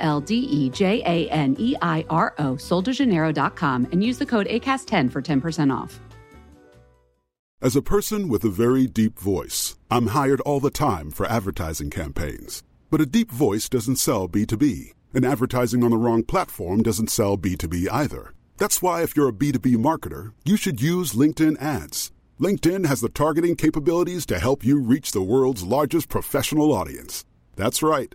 L D E J A N E I R O, soldejaneiro.com, and use the code ACAST10 for 10% off. As a person with a very deep voice, I'm hired all the time for advertising campaigns. But a deep voice doesn't sell B2B, and advertising on the wrong platform doesn't sell B2B either. That's why, if you're a B2B marketer, you should use LinkedIn ads. LinkedIn has the targeting capabilities to help you reach the world's largest professional audience. That's right.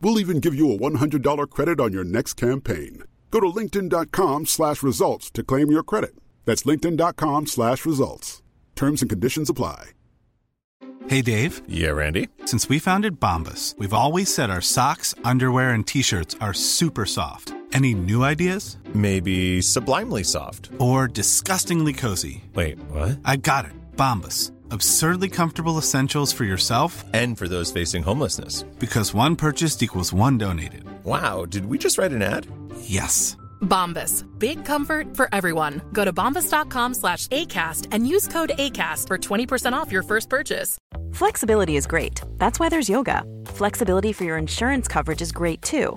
We'll even give you a $100 credit on your next campaign. Go to linkedin.com slash results to claim your credit. That's linkedin.com slash results. Terms and conditions apply. Hey, Dave. Yeah, Randy. Since we founded Bombas, we've always said our socks, underwear, and T-shirts are super soft. Any new ideas? Maybe sublimely soft. Or disgustingly cozy. Wait, what? I got it. Bombas absurdly comfortable essentials for yourself and for those facing homelessness. Because one purchased equals one donated. Wow, did we just write an ad? Yes. Bombas. Big comfort for everyone. Go to bombas.com slash ACAST and use code ACAST for 20% off your first purchase. Flexibility is great. That's why there's yoga. Flexibility for your insurance coverage is great too.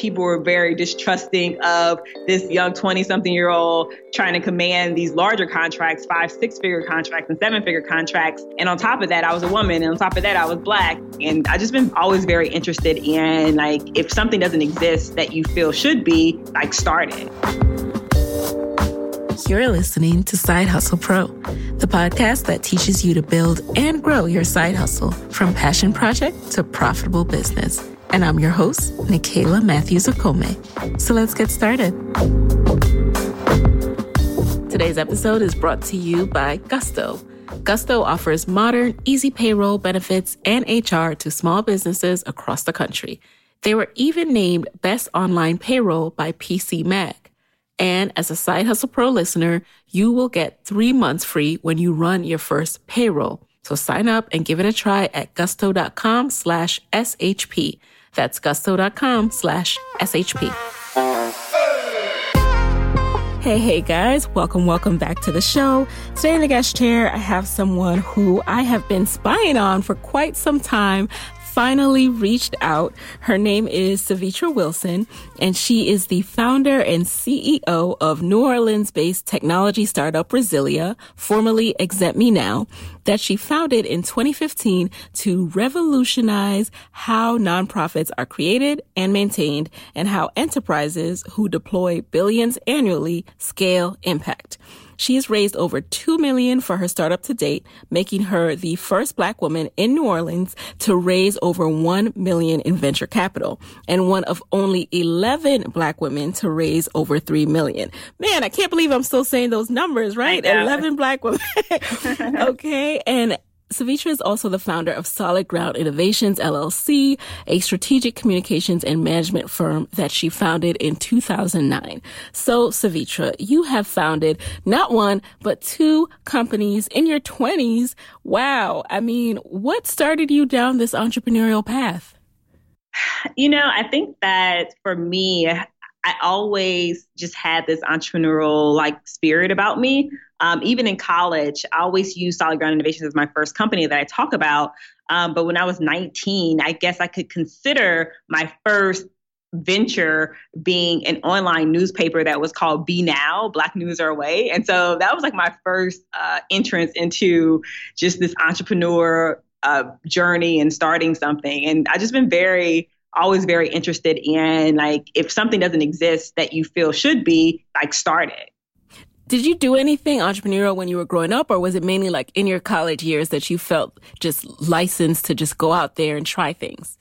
people were very distrusting of this young 20 something year old trying to command these larger contracts, five, six figure contracts and seven figure contracts. And on top of that, I was a woman. And on top of that, I was black. And I just been always very interested in like, if something doesn't exist that you feel should be, like start it. You're listening to Side Hustle Pro, the podcast that teaches you to build and grow your side hustle from passion project to profitable business and I'm your host, Nicaila Matthews Okome. So let's get started. Today's episode is brought to you by Gusto. Gusto offers modern, easy payroll benefits and HR to small businesses across the country. They were even named Best Online Payroll by PC Mag. And as a Side Hustle Pro listener, you will get three months free when you run your first payroll. So sign up and give it a try at gusto.com slash SHP. That's gusto.com slash SHP. Hey, hey guys, welcome, welcome back to the show. Today in the guest chair, I have someone who I have been spying on for quite some time finally reached out. Her name is Sevetri Wilson, and she is the founder and CEO of New Orleans based technology startup Resilia, formerly Exempt Me Now, that she founded in 2015 to revolutionize how nonprofits are created and maintained and how enterprises who deploy billions annually scale impact. She has raised over 2 million for her startup to date, making her the first black woman in New Orleans to raise over 1 million in venture capital and one of only 11 black women to raise over 3 million. Man, I can't believe I'm still saying those numbers, right? 11 black women. okay. And Sevetri is also the founder of Solid Ground Innovations LLC, a strategic communications and management firm that she founded in 2009. So, Sevetri, you have founded not one, but two companies in your 20s. Wow. I mean, what started you down this entrepreneurial path? You know, I think that for me, I always just had this entrepreneurial like spirit about me. Um, even in college, I always used Solid Ground Innovations as my first company that I talk about. Um, but when I was 19, I guess I could consider my first venture being an online newspaper that was called Be Now, Black News Our Way. And so that was like my first uh, entrance into just this entrepreneur uh, journey and starting something. And I've just been very always very interested in like if something doesn't exist that you feel should be, like start it. Did you do anything entrepreneurial when you were growing up, or was it mainly like in your college years that you felt just licensed to just go out there and try things?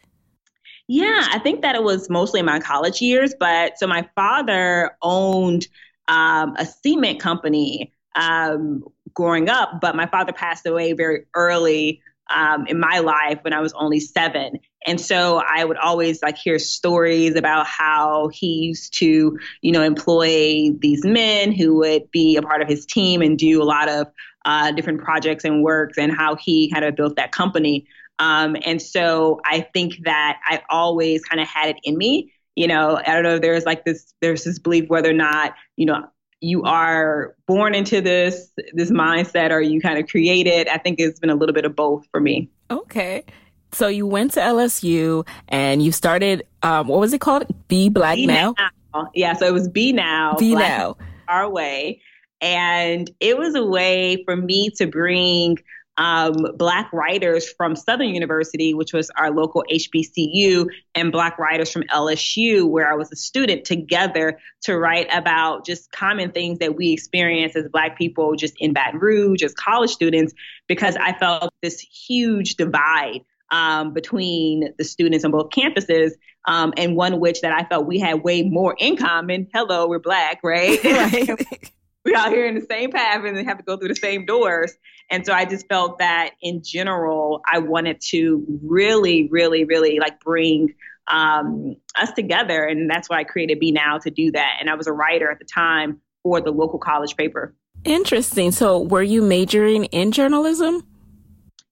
Yeah, I think that it was mostly my college years. But so my father owned um, a cement company um, growing up, but my father passed away very early um, in my life when I was only seven. And so I would always like hear stories about how he used to, you know, employ these men who would be a part of his team and do a lot of uh, different projects and works and how he kind of built that company. Um, and so I think that I always kind of had it in me. You know, I don't know if there's like this, there's this belief whether or not, you know, you are born into this this mindset or you kind of create it. I think it's been a little bit of both for me. Okay. So you went to LSU and you started um, what was it called? Be Black Be now? now? Yeah, so it was Be Now. Be Black Now. Our way. And it was a way for me to bring um, Black writers from Southern University, which was our local HBCU, and Black writers from LSU, where I was a student, together to write about just common things that we experience as Black people just in Baton Rouge as college students, because I felt this huge divide um, between the students on both campuses, um, and one which that I felt we had way more in common. Hello, we're black, right? we're out here in the same path and they have to go through the same doors. And so I just felt that in general, I wanted to really, really, really like bring um, us together. And that's why I created Be Now to do that. And I was a writer at the time for the local college paper. Interesting. So were you majoring in journalism?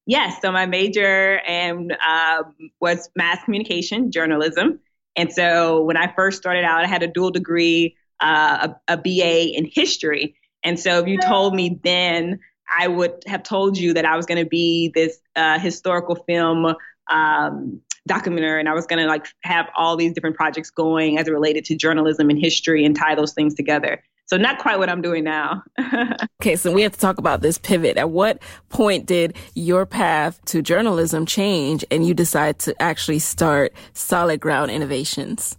Yes. So my major and um, was mass communication journalism. And so when I first started out, I had a dual degree uh, a, a BA in history. And so if you told me then, I would have told you that I was going to be this uh, historical film um, documenter and I was going to like have all these different projects going as it related to journalism and history and tie those things together. So not quite what I'm doing now. okay, so we have to talk about this pivot. At what point did your path to journalism change and you decide to actually start Solid Ground Innovations?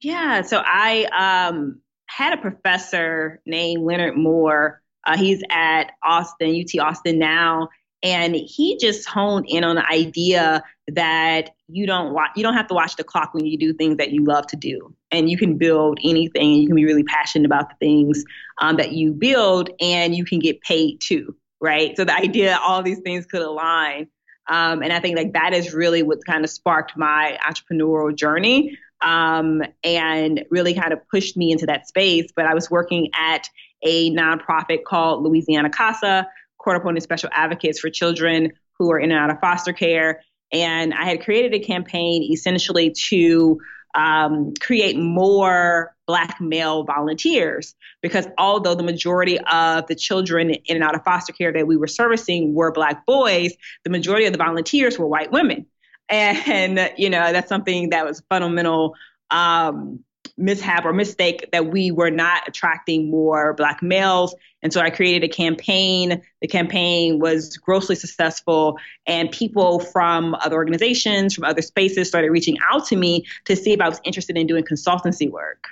Yeah, so I um, had a professor named Leonard Moore. Uh, he's at Austin, UT Austin now, and he just honed in on the idea that you don't watch, you don't have to watch the clock when you do things that you love to do, and you can build anything. You can be really passionate about the things um, that you build, and you can get paid too, right? So the idea all these things could align. Um, and I think like that is really what kind of sparked my entrepreneurial journey um, and really kind of pushed me into that space. But I was working at a nonprofit called Louisiana Casa, Court Appointed Special Advocates for Children who are in and out of foster care. And I had created a campaign essentially to um, create more Black male volunteers because although the majority of the children in and out of foster care that we were servicing were Black boys, the majority of the volunteers were white women. And, you know, that's something that was fundamental um, mishap or mistake that we were not attracting more black males. And so I created a campaign. The campaign was grossly successful, and people from other organizations, from other spaces started reaching out to me to see if I was interested in doing consultancy work.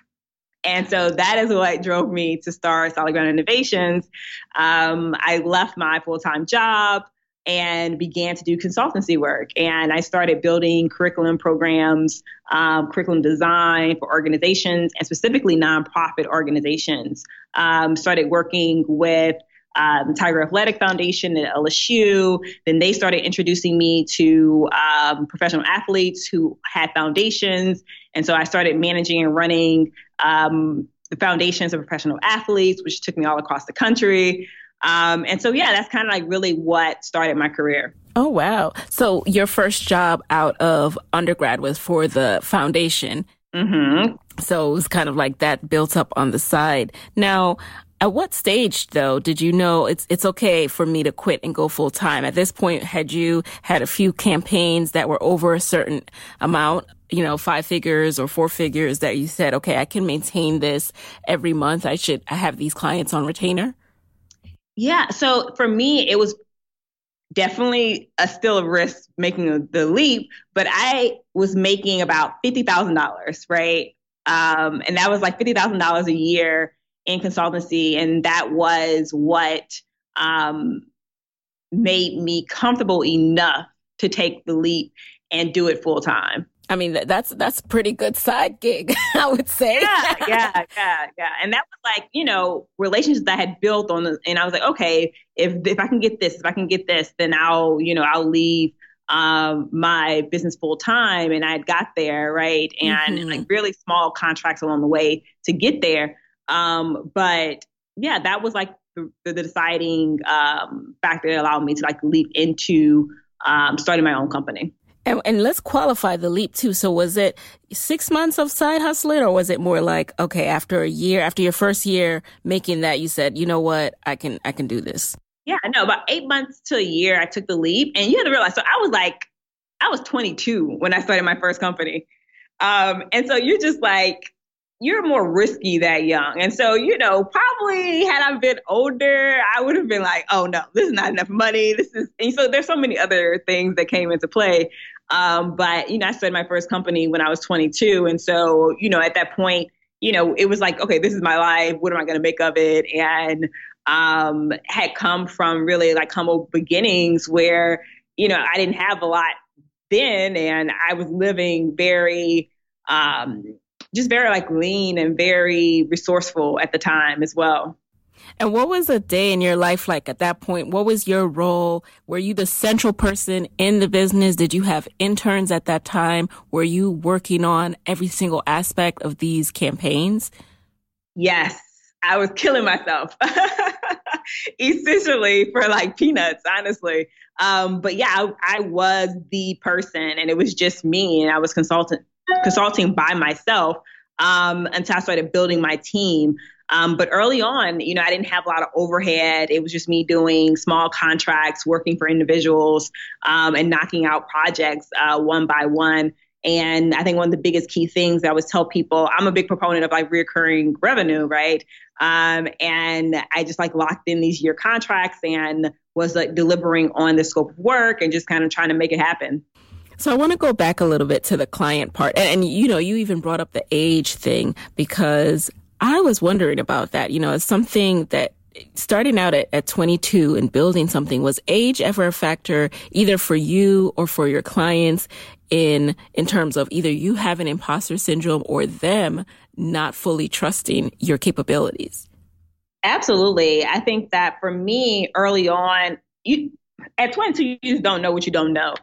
And so that is what drove me to start Solid Ground Innovations. Um, I left my full time job and began to do consultancy work. And I started building curriculum programs, um, curriculum design for organizations and specifically nonprofit organizations. Um, started working with um, Tiger Athletic Foundation at LSU. Then they started introducing me to um, professional athletes who had foundations. And so I started managing and running um, the foundations of professional athletes, which took me all across the country. Um, and so, yeah, that's kind of like really what started my career. Oh, wow. So your first job out of undergrad was for the foundation. Mm-hmm. So it was kind of like that built up on the side. Now, at what stage though did you know it's it's okay for me to quit and go full time? At this point, had you had a few campaigns that were over a certain amount, you know, five figures or four figures that you said, okay, I can maintain this every month. I should I have these clients on retainer? Yeah. So for me, it was definitely a still a risk making the leap, but I was making about fifty thousand dollars, right? Um, and that was like fifty thousand dollars a year in consultancy, and that was what um, made me comfortable enough to take the leap and do it full time. I mean, that's that's a pretty good side gig, I would say. Yeah, yeah, yeah, yeah. And that was like, you know, relationships that I had built on, the, and I was like, okay, if if I can get this, if I can get this, then I'll, you know, I'll leave um, my business full time. And I had got there, right, and mm-hmm. like really small contracts along the way to get there. Um, but yeah, that was like the, the deciding um, factor that allowed me to like leap into um, starting my own company. And, and, let's qualify the leap too. So was it six months of side hustling or was it more like, okay, after a year, after your first year making that, you said, you know what, I can, I can do this. Yeah, no, about eight months to a year, I took the leap and you had to realize, so I was like, I was 22 when I started my first company. Um, and so you're just like, you're more risky that young. And so, you know, probably had I been older, I would have been like, oh no, this is not enough money. This is, and so there's so many other things that came into play. Um, but, you know, I started my first company when I was 22. And so, you know, at that point, you know, it was like, okay, this is my life. What am I going to make of it? And um, had come from really like humble beginnings where, you know, I didn't have a lot then and I was living very, um, just very like lean and very resourceful at the time as well. And what was a day in your life like at that point? What was your role? Were you the central person in the business? Did you have interns at that time? Were you working on every single aspect of these campaigns? Yes, I was killing myself essentially for like peanuts, honestly. Um, but yeah, I, I was the person and it was just me and I was consulting consulting by myself um, until I started building my team. Um, but early on, you know, I didn't have a lot of overhead. It was just me doing small contracts, working for individuals, um, and knocking out projects uh, one by one. And I think one of the biggest key things that I always tell people, I'm a big proponent of like recurring revenue, right? Um, and I just like locked in these year contracts and was like delivering on the scope of work and just kind of trying to make it happen. So I want to go back a little bit to the client part. And, and, you know, you even brought up the age thing because I was wondering about that. You know, it's something that starting out at, at 22 and building something was age ever a factor either for you or for your clients in in terms of either you having imposter syndrome or them not fully trusting your capabilities? Absolutely. I think that for me early on you at 22 you just don't know what you don't know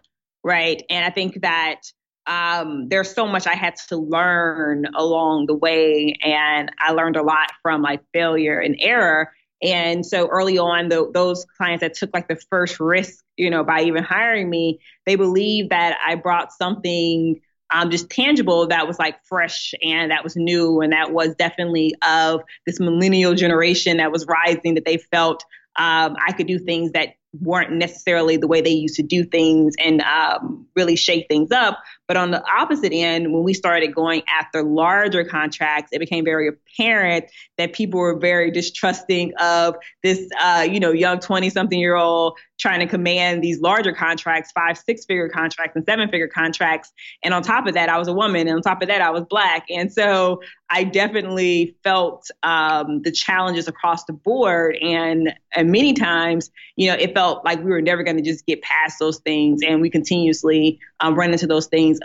right? And i think that um, there's so much I had to learn along the way, and I learned a lot from like failure and error. And so early on, the, those clients that took like the first risk, you know, by even hiring me, they believed that I brought something um, just tangible that was like fresh and that was new and that was definitely of this millennial generation that was rising that they felt um, I could do things that weren't necessarily the way they used to do things and um, really shake things up. But on the opposite end, when we started going after larger contracts, it became very apparent that people were very distrusting of this, uh, you know, young 20 something year old trying to command these larger contracts, five, six figure contracts and seven figure contracts. And on top of that, I was a woman. And on top of that, I was black. And so I definitely felt um, the challenges across the board. And, and many times, you know, it felt like we were never going to just get past those things. And we continuously um, run into those things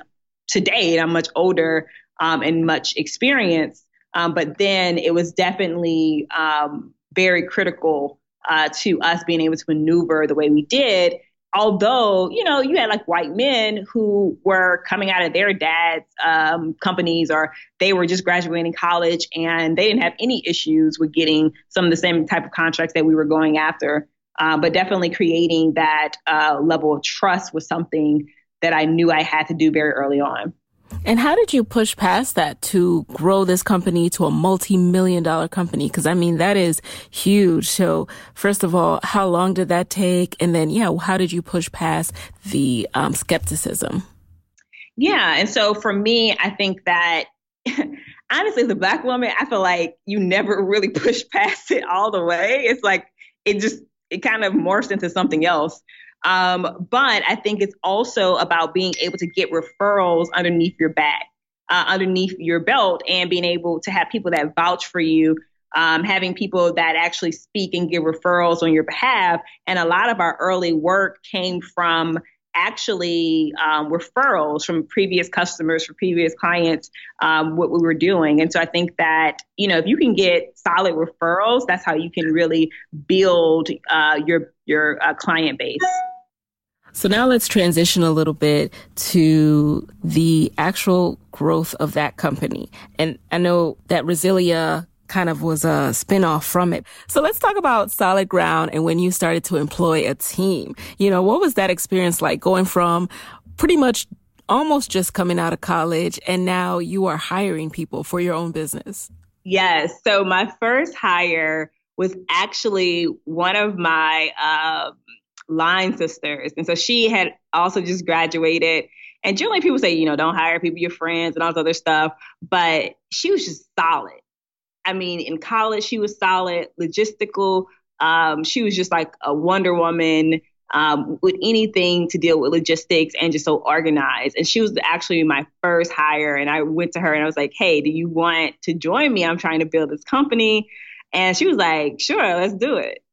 today. And I'm much older um, and much experienced. Um, but then it was definitely um, very critical uh, to us being able to maneuver the way we did. Although, you know, you had like white men who were coming out of their dad's um, companies or they were just graduating college and they didn't have any issues with getting some of the same type of contracts that we were going after. Uh, but definitely creating that uh, level of trust was something that I knew I had to do very early on. And how did you push past that to grow this company to a multi-million dollar company? Cause I mean, that is huge. So first of all, how long did that take? And then, yeah, how did you push past the um, skepticism? Yeah. And so for me, I think that honestly, as a black woman, I feel like you never really push past it all the way. It's like it just it kind of morphs into something else. Um, but I think it's also about being able to get referrals underneath your back, uh, underneath your belt, and being able to have people that vouch for you. Um, having people that actually speak and give referrals on your behalf. And a lot of our early work came from actually um, referrals from previous customers, from previous clients, um, what we were doing. And so I think that, you know, if you can get solid referrals, that's how you can really build uh, your, your uh, client base. So now let's transition a little bit to the actual growth of that company. And I know that Resilia kind of was a spinoff from it. So let's talk about Solid Ground and when you started to employ a team. You know, what was that experience like going from pretty much almost just coming out of college and now you are hiring people for your own business? Yes. So my first hire was actually one of my uh, line sisters. And so she had also just graduated. And generally people say, you know, don't hire people, your friends and all this other stuff. But she was just solid. I mean, in college, she was solid, logistical. Um, she was just like a Wonder Woman um, with anything to deal with logistics and just so organized. And she was actually my first hire. And I went to her and I was like, hey, do you want to join me? I'm trying to build this company. And she was like, sure, let's do it.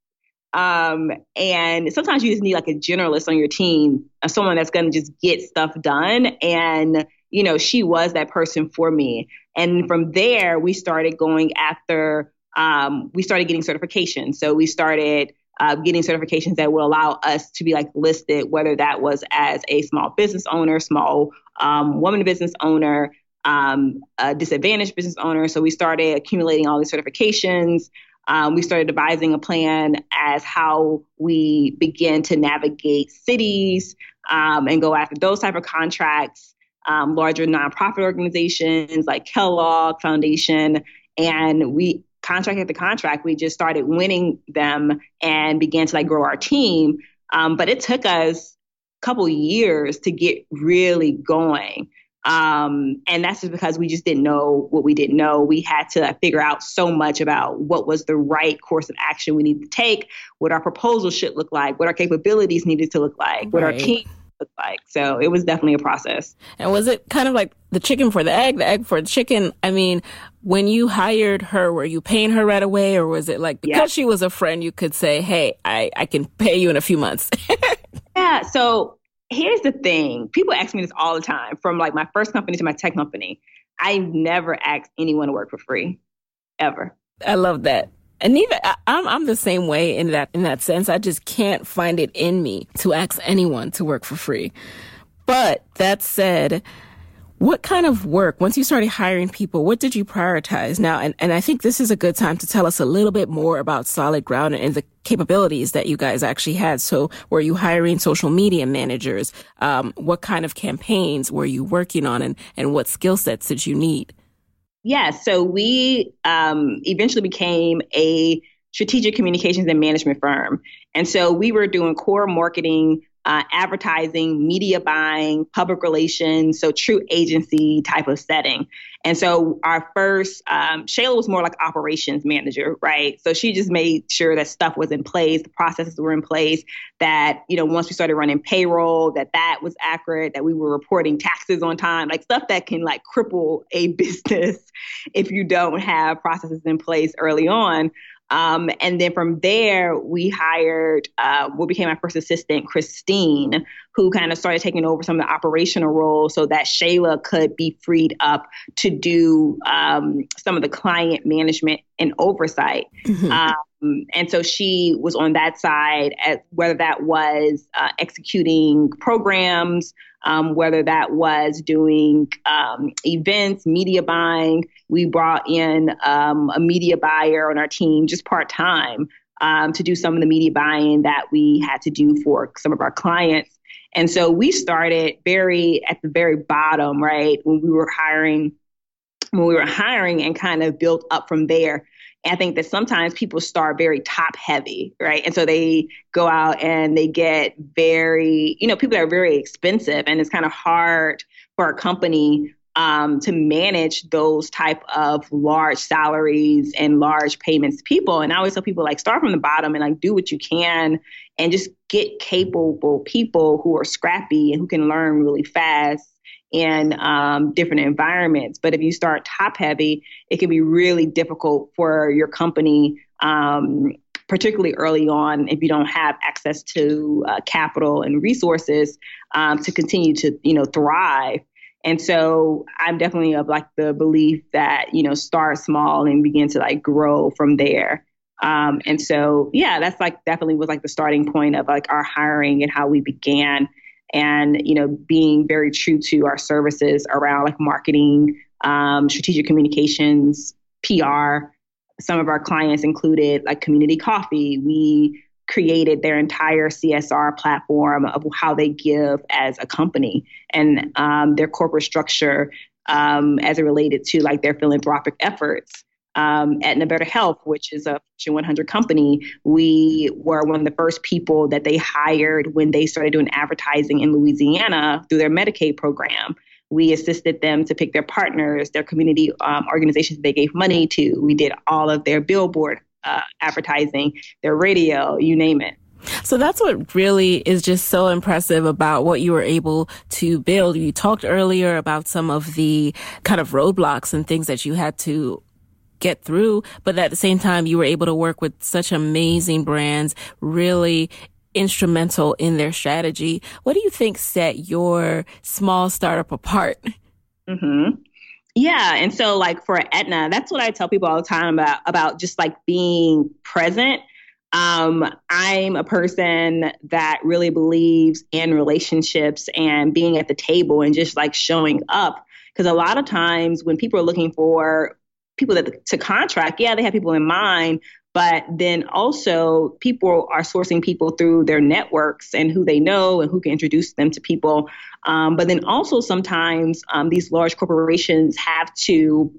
Um, and sometimes you just need like a generalist on your team, uh, someone that's going to just get stuff done. And, you know, she was that person for me. And from there, we started going after, um, we started getting certifications. So we started uh, getting certifications that would allow us to be like listed, whether that was as a small business owner, small um, woman business owner, um, a disadvantaged business owner. So we started accumulating all these certifications. Um, we started devising a plan as how we begin to navigate cities um, and go after those type of contracts um, larger nonprofit organizations like Kellogg Foundation, and we contract after contract, we just started winning them and began to like grow our team. Um, but it took us a couple years to get really going. Um, and that's just because we just didn't know what we didn't know. We had to figure out so much about what was the right course of action we needed to take, what our proposal should look like, what our capabilities needed to look like, right. what our team looked like. So it was definitely a process. And was it kind of like the chicken for the egg, the egg for the chicken? I mean, when you hired her, were you paying her right away or was it like because yeah. she was a friend, you could say, Hey, I, I can pay you in a few months? yeah. So here's the thing. People ask me this all the time from like my first company to my tech company. I never asked anyone to work for free ever. I love that. And even I'm I'm the same way in that in that sense. I just can't find it in me to ask anyone to work for free. But that said, what kind of work, once you started hiring people, what did you prioritize now? And, and I think this is a good time to tell us a little bit more about Solid Ground and the capabilities that you guys actually had. So were you hiring social media managers? Um, what kind of campaigns were you working on and, and what skill sets did you need? Yeah, so we um, eventually became a strategic communications and management firm. And so we were doing core marketing, uh, advertising, media buying, public relations, so true agency type of setting. And so our first, um, Shayla was more like operations manager, right? So she just made sure that stuff was in place, the processes were in place, that, you know, once we started running payroll, that that was accurate, that we were reporting taxes on time, like stuff that can like cripple a business if you don't have processes in place early on. Um, and then from there, we hired uh, what became my first assistant, Christine, who kind of started taking over some of the operational roles so that Shayla could be freed up to do um, some of the client management and oversight. Mm-hmm. Um, and so she was on that side, at, whether that was uh, executing programs, um, whether that was doing um, events, media buying. We brought in um, a media buyer on our team just part time um, to do some of the media buying that we had to do for some of our clients. And so we started very at the very bottom, right? When we were hiring, when we were hiring and kind of built up from there. And I think that sometimes people start very top heavy, right? And so they go out and they get very, you know, people that are very expensive, and it's kind of hard for a company um, to manage those type of large salaries and large payments to people. And I always tell people like start from the bottom and like do what you can and just get capable people who are scrappy and who can learn really fast in um, different environments. But if you start top heavy, it can be really difficult for your company. Um, particularly early on, if you don't have access to uh, capital and resources um, to continue to, you know, thrive. And so I'm definitely of like the belief that, you know, start small and begin to like grow from there. Um, and so, yeah, that's like definitely was like the starting point of like our hiring and how we began and, you know, being very true to our services around like marketing, um, strategic communications, PR. Some of our clients included like community coffee. We created their entire CSR platform of how they give as a company and um, their corporate structure um, as it related to like their philanthropic efforts. Um, Aetna Better Health, which is a Fortune 100 company, we were one of the first people that they hired when they started doing advertising in Louisiana through their Medicaid program. We assisted them to pick their partners, their community um, organizations they gave money to. We did all of their billboard uh, advertising, their radio, you name it. So that's what really is just so impressive about what you were able to build. You talked earlier about some of the kind of roadblocks and things that you had to get through, but at the same time, you were able to work with such amazing brands, really instrumental in their strategy. What do you think set your small startup apart? Mm-hmm. Yeah, and so like for Aetna, that's what I tell people all the time about about just like being present. Um, I'm a person that really believes in relationships and being at the table and just like showing up. Because a lot of times when people are looking for people that to contract, yeah, they have people in mind, but then also people are sourcing people through their networks and who they know and who can introduce them to people um, but then also sometimes um, these large corporations have to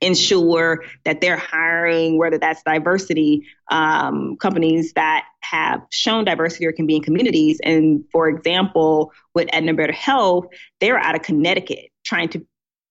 ensure that they're hiring, whether that's diversity, um, companies that have shown diversity or can be in communities. And for example, with Aetna Better Health, they're out of Connecticut trying to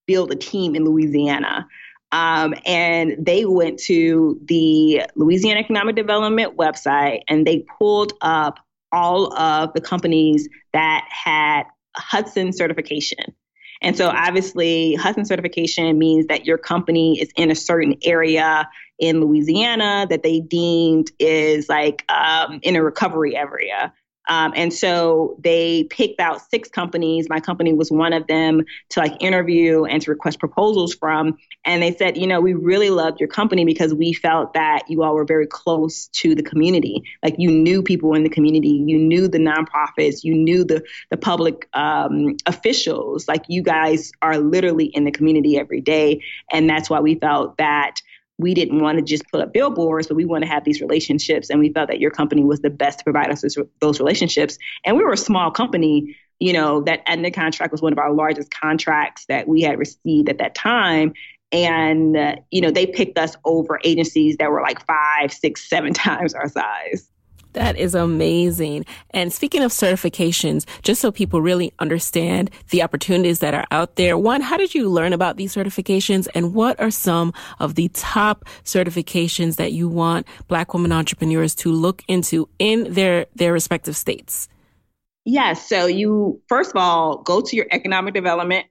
build a team in Louisiana. Um, and they went to the Louisiana Economic Development website and they pulled up all of the companies that had Hudson certification. And so obviously, Hudson certification means that your company is in a certain area in Louisiana that they deemed is like um, in a recovery area. Um, and so they picked out six companies. My company was one of them to like interview and to request proposals from. And they said, you know, we really loved your company because we felt that you all were very close to the community. Like you knew people in the community, you knew the nonprofits, you knew the the public um, officials. Like you guys are literally in the community every day, and that's why we felt that we didn't want to just put up billboards, but we want to have these relationships. And we felt that your company was the best to provide us those relationships. And we were a small company, you know, that Aetna contract was one of our largest contracts that we had received at that time. And, uh, you know, they picked us over agencies that were like five, six, seven times our size. That is amazing. And speaking of certifications, just so people really understand the opportunities that are out there, one, how did you learn about these certifications and what are some of the top certifications that you want Black women entrepreneurs to look into in their, their respective states? Yes. So you, first of all, go to your economic development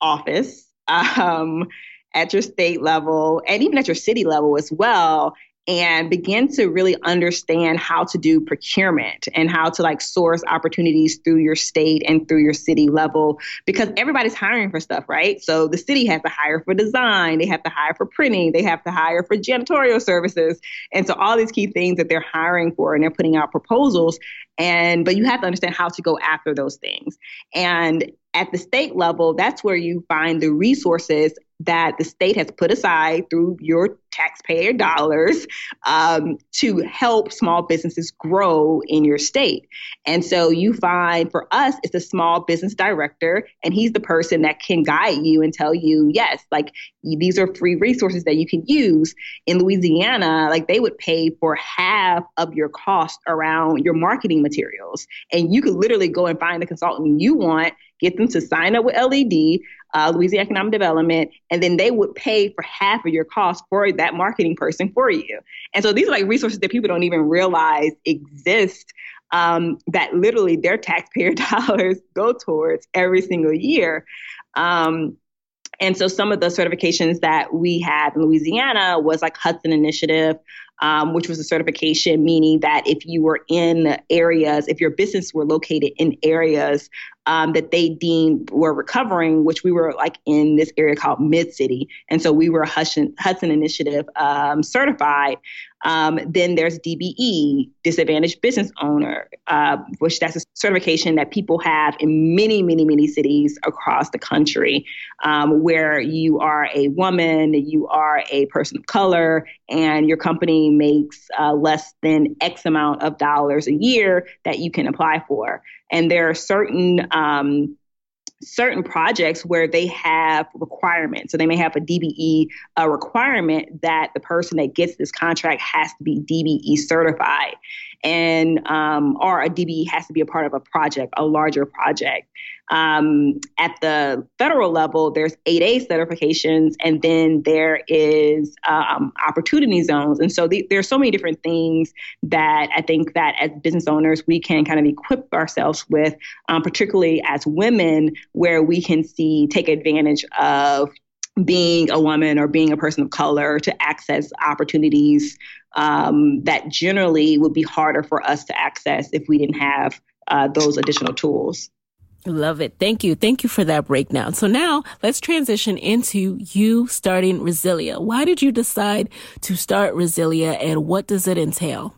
office. Um, at your state level and even at your city level as well and begin to really understand how to do procurement and how to like source opportunities through your state and through your city level because everybody's hiring for stuff, right? So the city has to hire for design, they have to hire for printing, they have to hire for janitorial services. And so all these key things that they're hiring for and they're putting out proposals and but you have to understand how to go after those things. And at the state level, that's where you find the resources that the state has put aside through your taxpayer dollars um, to help small businesses grow in your state. And so you find for us, it's a small business director, and he's the person that can guide you and tell you, yes, like these are free resources that you can use. In Louisiana, like they would pay for half of your cost around your marketing materials. And you could literally go and find the consultant you want get them to sign up with LED, uh, Louisiana Economic Development, and then they would pay for half of your cost for that marketing person for you. And so these are like resources that people don't even realize exist. Um, that literally their taxpayer dollars go towards every single year. Um, and so some of the certifications that we had in Louisiana was like Hudson Initiative, um, which was a certification meaning that if you were in areas, if your business were located in areas um, that they deemed were recovering, which we were like in this area called Mid City. And so we were Hudson, Hudson Initiative um, certified. Um, then there's DBE, Disadvantaged Business Owner, uh, which that's a certification that people have in many, many, many cities across the country, um, where you are a woman, you are a person of color, and your company makes uh, less than X amount of dollars a year that you can apply for. And there are certain um, certain projects where they have requirements. So they may have a DBE a requirement that the person that gets this contract has to be DBE certified and um, or a DBE has to be a part of a project, a larger project. Um, at the federal level, there's 8A certifications, and then there is um, opportunity zones. And so the, there are so many different things that I think that as business owners we can kind of equip ourselves with, um, particularly as women, where we can see take advantage of being a woman or being a person of color to access opportunities um, that generally would be harder for us to access if we didn't have uh, those additional tools. Love it. Thank you. Thank you for that breakdown. So now let's transition into you starting Resilia. Why did you decide to start Resilia and what does it entail?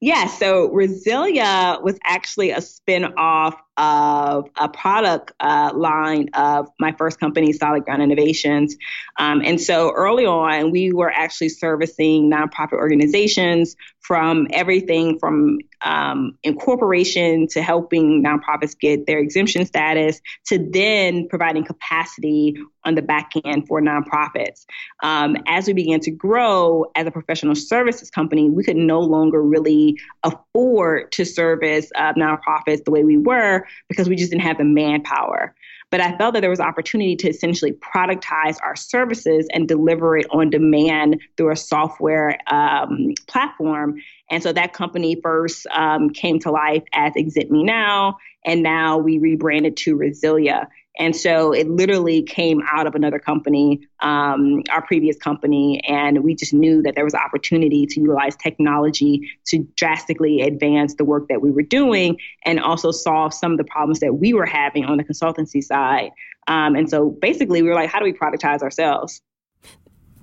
Yeah, so Resilia was actually a spin-off of a product uh, line of my first company, Solid Ground Innovations. Um, and so early on, we were actually servicing nonprofit organizations from everything from um, incorporation to helping nonprofits get their exemption status to then providing capacity on the back end for nonprofits. Um, as we began to grow as a professional services company, we could no longer really afford to service uh, nonprofits the way we were because we just didn't have the manpower. But I felt that there was opportunity to essentially productize our services and deliver it on demand through a software um, platform. And so that company first um, came to life as Exempt Me Now, and now we rebranded to Resilia. And so it literally came out of another company, um, our previous company, and we just knew that there was opportunity to utilize technology to drastically advance the work that we were doing and also solve some of the problems that we were having on the consultancy side. Um, and so basically, we were like, how do we productize ourselves?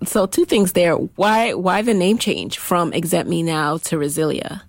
So two things there. Why why the name change from Exempt Me Now to Resilia?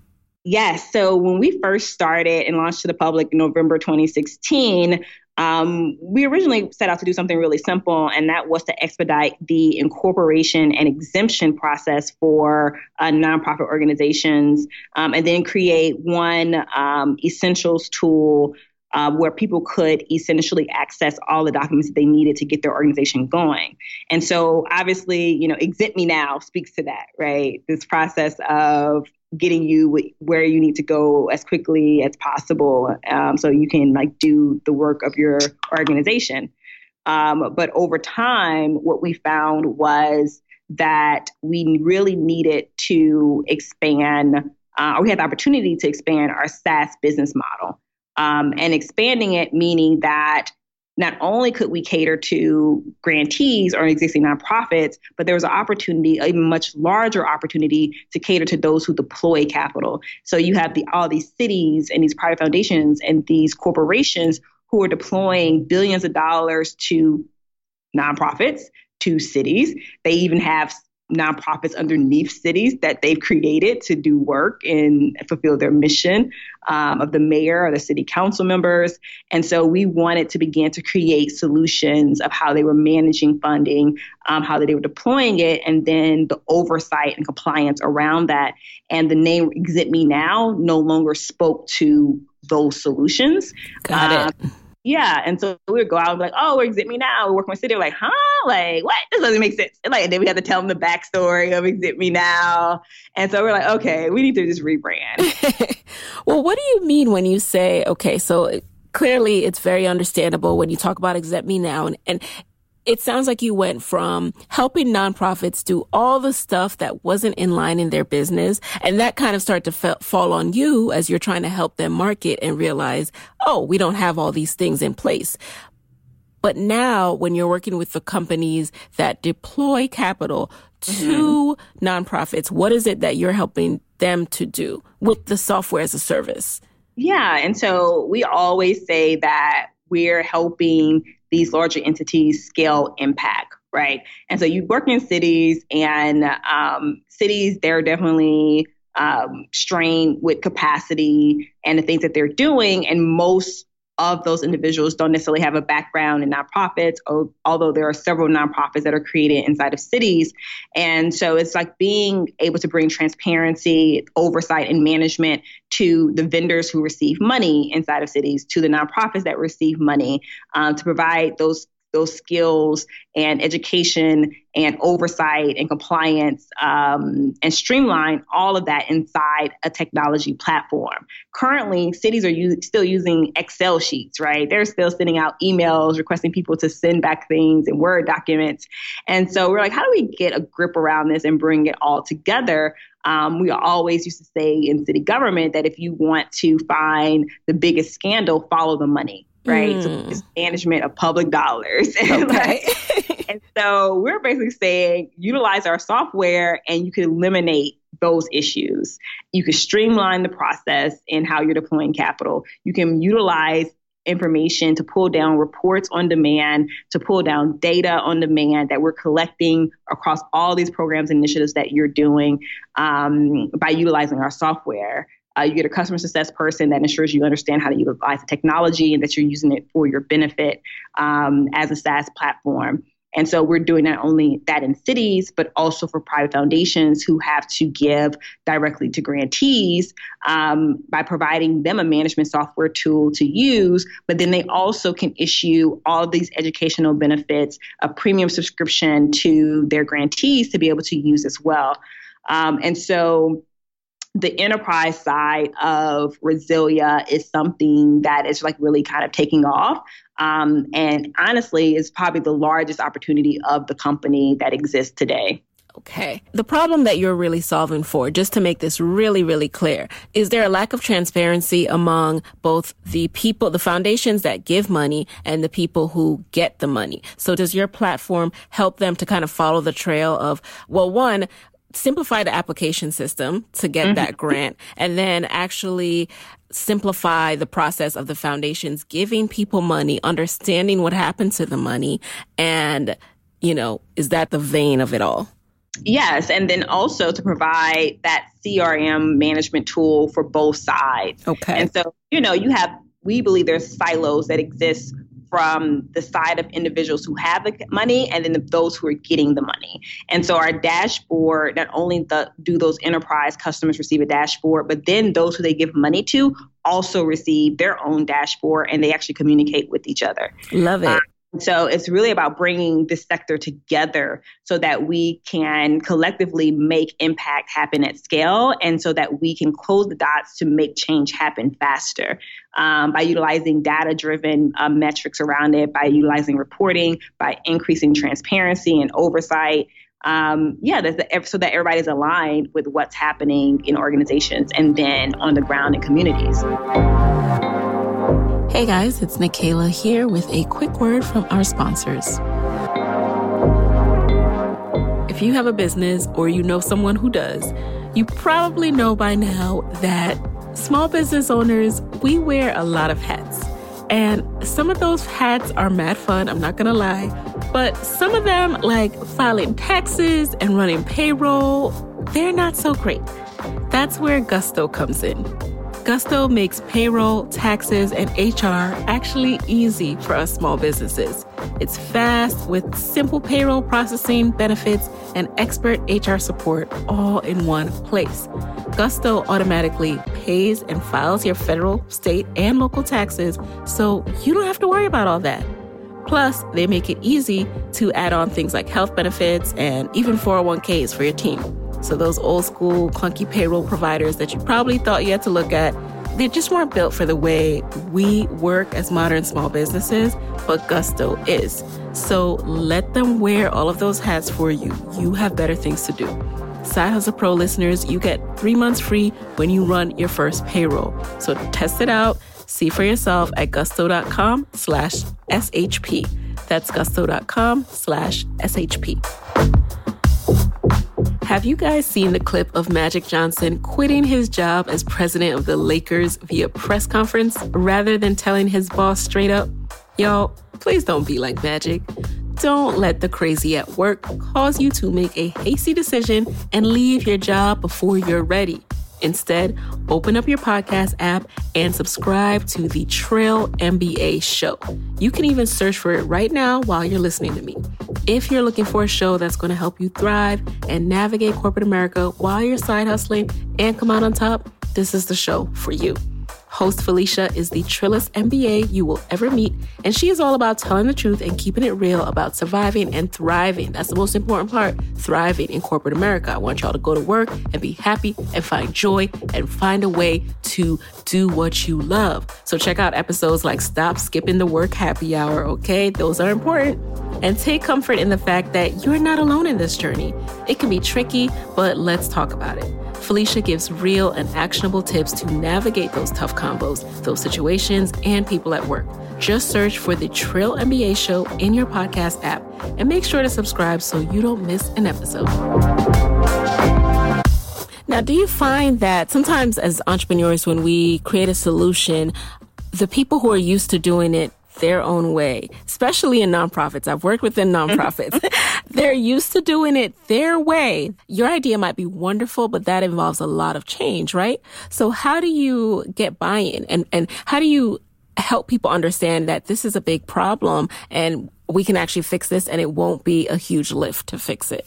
Yes. So when we first started and launched to the public in November 2016, um, we originally set out to do something really simple, and that was to expedite the incorporation and exemption process for uh, nonprofit organizations, um, and then create one um, essentials tool uh, where people could essentially access all the documents that they needed to get their organization going. And so, obviously, you know, Exempt Me Now speaks to that, right? This process of getting you where you need to go as quickly as possible um, so you can like do the work of your organization. Um, but over time what we found was that we really needed to expand uh, we had the opportunity to expand our SaaS business model. Um, and expanding it meaning that not only could we cater to grantees or existing nonprofits, but there was an opportunity, a much larger opportunity to cater to those who deploy capital. So you have the, all these cities and these private foundations and these corporations who are deploying billions of dollars to nonprofits, to cities. They even have nonprofits underneath cities that they've created to do work and fulfill their mission um, of the mayor or the city council members. And so we wanted to begin to create solutions of how they were managing funding, um, how they were deploying it, and then the oversight and compliance around that. And the name Exempt Me Now no longer spoke to those solutions. Got it. Um, yeah. And so we would go out and be like, oh, we're Exempt Me Now. We're working with City. We're like, huh? Like, what? This doesn't make sense. And like, and then we had to tell them the backstory of Exempt Me Now. And so we're like, okay, we need to just rebrand. well, what do you mean when you say, okay, so clearly it's very understandable when you talk about Exempt Me Now and, and it sounds like you went from helping nonprofits do all the stuff that wasn't in line in their business. And that kind of started to fall on you as you're trying to help them market and realize, oh, we don't have all these things in place. But now when you're working with the companies that deploy capital to mm-hmm. nonprofits, what is it that you're helping them to do with the software as a service? Yeah. And so we always say that we're helping these larger entities scale impact, right? And so you work in cities, and um, cities, they're definitely um, strained with capacity and the things that they're doing. And most of those individuals don't necessarily have a background in nonprofits, although there are several nonprofits that are created inside of cities. And so it's like being able to bring transparency, oversight, and management to the vendors who receive money inside of cities, to the nonprofits that receive money, um, to provide those those skills and education and oversight and compliance um, and streamline all of that inside a technology platform. Currently, cities are u- still using Excel sheets, right? They're still sending out emails requesting people to send back things in Word documents. And so we're like, how do we get a grip around this and bring it all together? Um, we always used to say in city government that if you want to find the biggest scandal, follow the money right? Mm. So it's management of public dollars. Okay. and so we're basically saying utilize our software and you can eliminate those issues. You can streamline the process in how you're deploying capital. You can utilize information to pull down reports on demand, to pull down data on demand that we're collecting across all these programs and initiatives that you're doing um, by utilizing our software. Uh, you get a customer success person that ensures you understand how to utilize the technology and that you're using it for your benefit um, as a SaaS platform. And so we're doing not only that in cities, but also for private foundations who have to give directly to grantees um, by providing them a management software tool to use. But then they also can issue all of these educational benefits, a premium subscription to their grantees to be able to use as well. Um, and so the enterprise side of Resilia is something that is like really kind of taking off. Um, and honestly, is probably the largest opportunity of the company that exists today. Okay. The problem that you're really solving for, just to make this really, really clear, is there a lack of transparency among both the people, the foundations that give money and the people who get the money? So does your platform help them to kind of follow the trail of, well, one, simplify the application system to get mm-hmm. that grant and then actually simplify the process of the foundations giving people money, understanding what happened to the money. And, you know, is that the vein of it all? Yes, and then also to provide that CRM management tool for both sides. Okay. And so, you know, you have, we believe there's silos that exist from the side of individuals who have the money and then the, those who are getting the money. And so our dashboard, not only the, do those enterprise customers receive a dashboard, but then those who they give money to also receive their own dashboard and they actually communicate with each other. Love it. Um, so it's really about bringing this sector together so that we can collectively make impact happen at scale and so that we can close the dots to make change happen faster um, by utilizing data driven uh, metrics around it, by utilizing reporting, by increasing transparency and oversight. Um, yeah, the, so that everybody's aligned with what's happening in organizations and then on the ground in communities. Hey guys, it's Nicaila here with a quick word from our sponsors. If you have a business or you know someone who does, you probably know by now that small business owners, we wear a lot of hats. And some of those hats are mad fun, I'm not gonna lie. But some of them, like filing taxes and running payroll, they're not so great. That's where Gusto comes in. Gusto makes payroll, taxes, and HR actually easy for us small businesses. It's fast with simple payroll processing, benefits, and expert HR support all in one place. Gusto automatically pays and files your federal, state, and local taxes, so you don't have to worry about all that. Plus, they make it easy to add on things like health benefits and even 401ks for your team. So those old school clunky payroll providers that you probably thought you had to look at, they just weren't built for the way we work as modern small businesses, but Gusto is. So let them wear all of those hats for you. You have better things to do. Side Hustle Pro listeners, you get three months free when you run your first payroll. So test it out, see for yourself at gusto.com slash SHP. That's gusto.com slash SHP. Have you guys seen the clip of Magic Johnson quitting his job as president of the Lakers via press conference rather than telling his boss straight up? Y'all, please don't be like Magic. Don't let the crazy at work cause you to make a hasty decision and leave your job before you're ready. Instead, open up your podcast app and subscribe to the Trill MBA show. You can even search for it right now while you're listening to me. If you're looking for a show that's going to help you thrive and navigate corporate America while you're side hustling and come out on top, this is the show for you. Host Felicia is the trillest MBA you will ever meet, and she is all about telling the truth and keeping it real about surviving and thriving. That's the most important part thriving in corporate America. I want y'all to go to work and be happy and find joy and find a way to do what you love. So check out episodes like Stop Skipping the Work Happy Hour, okay? Those are important. And take comfort in the fact that you're not alone in this journey. It can be tricky, but let's talk about it. Felicia gives real and actionable tips to navigate those tough combos, those situations, and people at work. Just search for the Trill MBA show in your podcast app and make sure to subscribe so you don't miss an episode. Now, do you find that sometimes as entrepreneurs, when we create a solution, the people who are used to doing it their own way, especially in nonprofits. I've worked within nonprofits. They're used to doing it their way. Your idea might be wonderful, but that involves a lot of change, right? So how do you get buy-in and, and how do you help people understand that this is a big problem and we can actually fix this and it won't be a huge lift to fix it?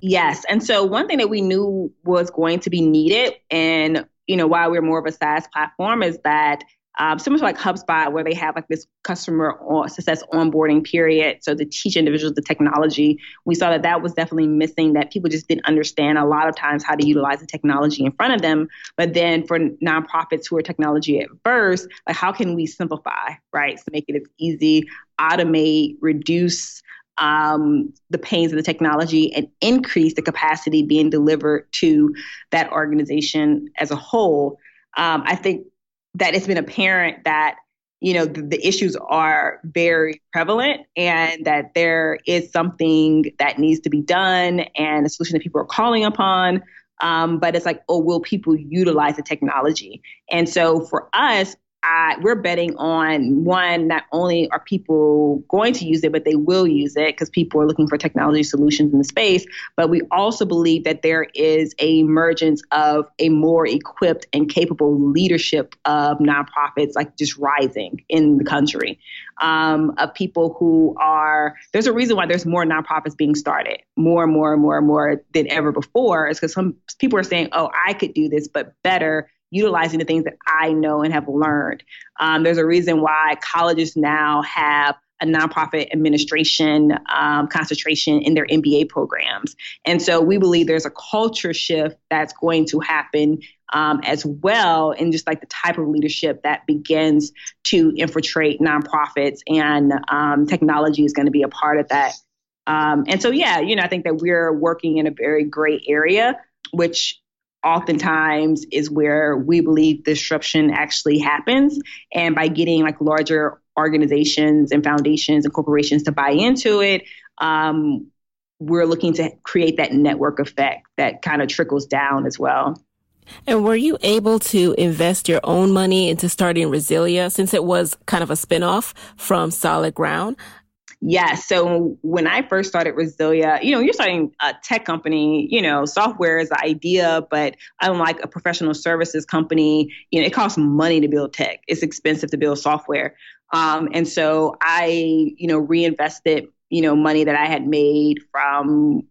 Yes. And so one thing that we knew was going to be needed and you know, why we're more of a SaaS platform is that um, similar to like HubSpot, where they have like this customer success onboarding period. So to teach individuals the technology, we saw that that was definitely missing. That people just didn't understand a lot of times how to utilize the technology in front of them. But then for nonprofits who are technology adverse, like how can we simplify, right? So make it as easy, automate, reduce um, the pains of the technology and increase the capacity being delivered to that organization as a whole. Um, I think that it's been apparent that you know the, the, issues are very prevalent and that there is something that needs to be done and a solution that people are calling upon um, but it's like oh will people utilize the technology? And so for us We're betting on one, not only are people going to use it, but they will use it because people are looking for technology solutions in the space. But we also believe that there is a emergence of a more equipped and capable leadership of nonprofits, like just rising in the country, um, of people who are, there's a reason why there's more nonprofits being started, more and more and more and more than ever before, is because some people are saying, oh, I could do this, but better utilizing the things that I know and have learned. Um, there's a reason why colleges now have a nonprofit administration um, concentration in their MBA programs. And so we believe there's a culture shift that's going to happen um, as well, and just like the type of leadership that begins to infiltrate nonprofits, and um, technology is going to be a part of that. Um, and so, yeah, you know, I think that we're working in a very great area, which oftentimes is where we believe disruption actually happens. And by getting like larger organizations and foundations and corporations to buy into it, um, we're looking to create that network effect that kind of trickles down as well. And were you able to invest your own money into starting Resilia since it was kind of a spinoff from Solid Ground? Yeah. So when I first started Resilia, you know, you're starting a tech company, you know, software is the idea, but unlike a professional services company, you know, it costs money to build tech. It's expensive to build software. Um, and so I, you know, reinvested, you know, money that I had made from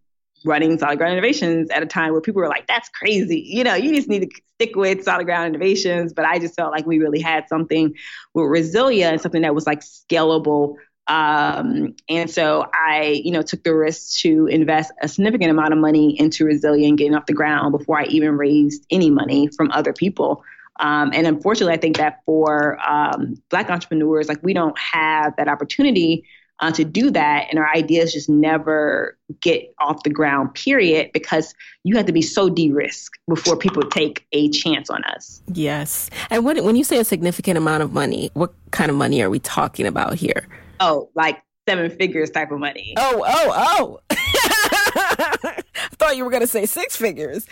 running solid ground innovations at a time where people were like, that's crazy. You know, you just need to stick with solid ground innovations. But I just felt like we really had something with Resilia and something that was like scalable. Um, and so I, you know, took the risk to invest a significant amount of money into Resilia and getting off the ground before I even raised any money from other people. Um, and unfortunately, I think that for um, Black entrepreneurs, like we don't have that opportunity uh, to do that. And our ideas just never get off the ground, period, because you have to be so de risk before people take a chance on us. Yes. And what, when you say a significant amount of money, what kind of money are we talking about here? Oh, like seven figures type of money. Oh, oh, oh. I thought you were going to say six figures.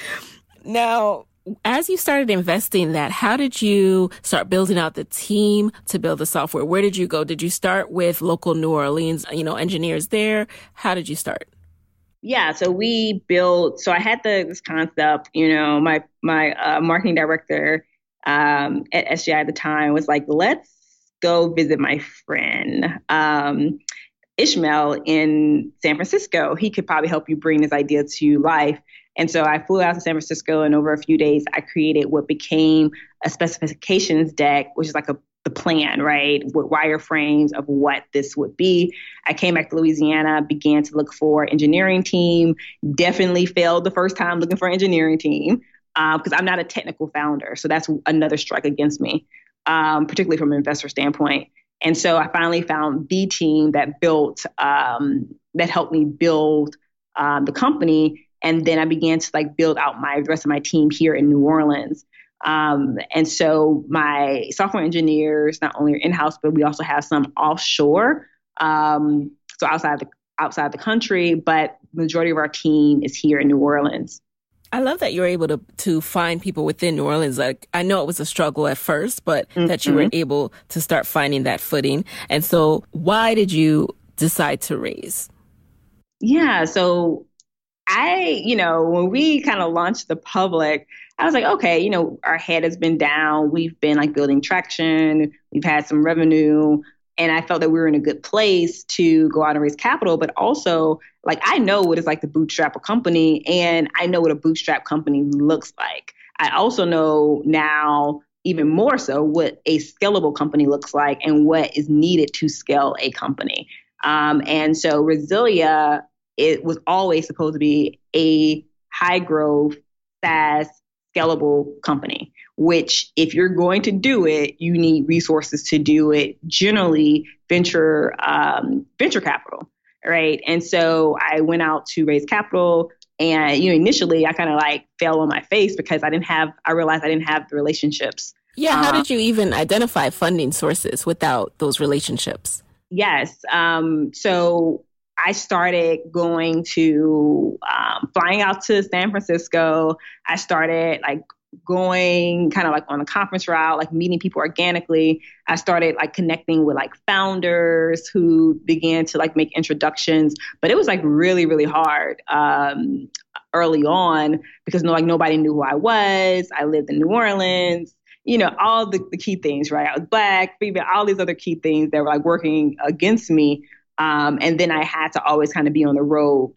Now, as you started investing that, how did you start building out the team to build the software? Where did you go? Did you start with local New Orleans, you know, engineers there? How did you start? Yeah, so we built. So I had the, this concept. You know, my my uh, marketing director um, at SGI at the time was like, "Let's go visit my friend um, Ishmael in San Francisco. He could probably help you bring this idea to life." And so I flew out to San Francisco, and over a few days, I created what became a specifications deck, which is like a the plan, right, with wireframes of what this would be. I came back to Louisiana, began to look for engineering team. Definitely failed the first time looking for engineering team because um, I'm not a technical founder, so that's another strike against me, um, particularly from an investor standpoint. And so I finally found the team that built um, that helped me build um, the company and then I began to like build out my the rest of my team here in New Orleans. Um, and so my software engineers not only are in house, but we also have some offshore, um, so outside the outside the country. But majority of our team is here in New Orleans. I love that you're able to to find people within New Orleans. Like I know it was a struggle at first, but mm-hmm. that you were mm-hmm. able to start finding that footing. And so, why did you decide to raise? Yeah, so I, you know, when we kind of launched the public, I was like, okay, you know, our head has been down. We've been like building traction. We've had some revenue. And I felt that we were in a good place to go out and raise capital. But also, like, I know what it's like to bootstrap a company, and I know what a bootstrap company looks like. I also know now, even more so, what a scalable company looks like and what is needed to scale a company. Um, and so, Resilia it was always supposed to be a high growth, SaaS, scalable company, which if you're going to do it, you need resources to do it, generally venture um, venture capital, right? And so I went out to raise capital. And you know, initially I kind of like fell on my face because I didn't have I realized I didn't have the relationships. Yeah, how um, did you even identify funding sources without those relationships? Yes. Um, so I started going to um, flying out to San Francisco. I started like going kind of like on a conference route, like meeting people organically. I started like connecting with like founders who began to like make introductions, but it was like really, really hard um, early on because no, like nobody knew who I was. I lived in New Orleans. You know, all the, the key things, right? I was black, female, all these other key things that were like working against me. Um, and then I had to always kind of be on the road.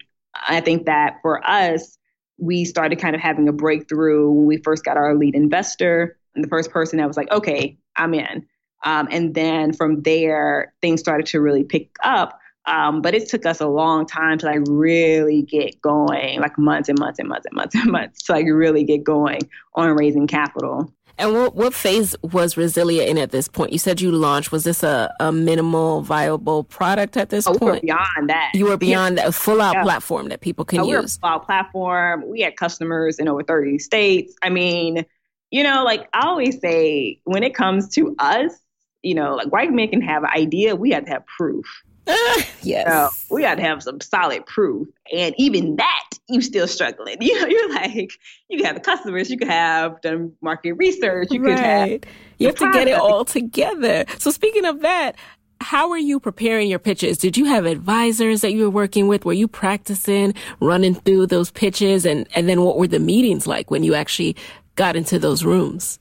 I think that for us, we started kind of having a breakthrough when we first got our lead investor and the first person that was like, okay, I'm in. Um, and then from there, things started to really pick up. Um, but it took us a long time to like really get going, like months and months and months and months and months to like really get going on raising capital. And what, what phase was Resilia in at this point? You said you launched. Was this a, a minimal viable product at this oh, point? We were beyond that. You were beyond yeah. that full out yeah. platform that people can oh, use. We were a full out platform. We had customers in over 30 states. I mean, you know, like I always say, when it comes to us, you know, like white men can have an idea, we have to have proof. yes. So we got to have some solid proof. And even that, you still struggling. You know, you're like, you can have the customers, you could have done market research, you right. could have. You have to get it all together. So speaking of that, how were you preparing your pitches? Did you have advisors that you were working with? Were you practicing running through those pitches? And, and then what were the meetings like when you actually got into those rooms?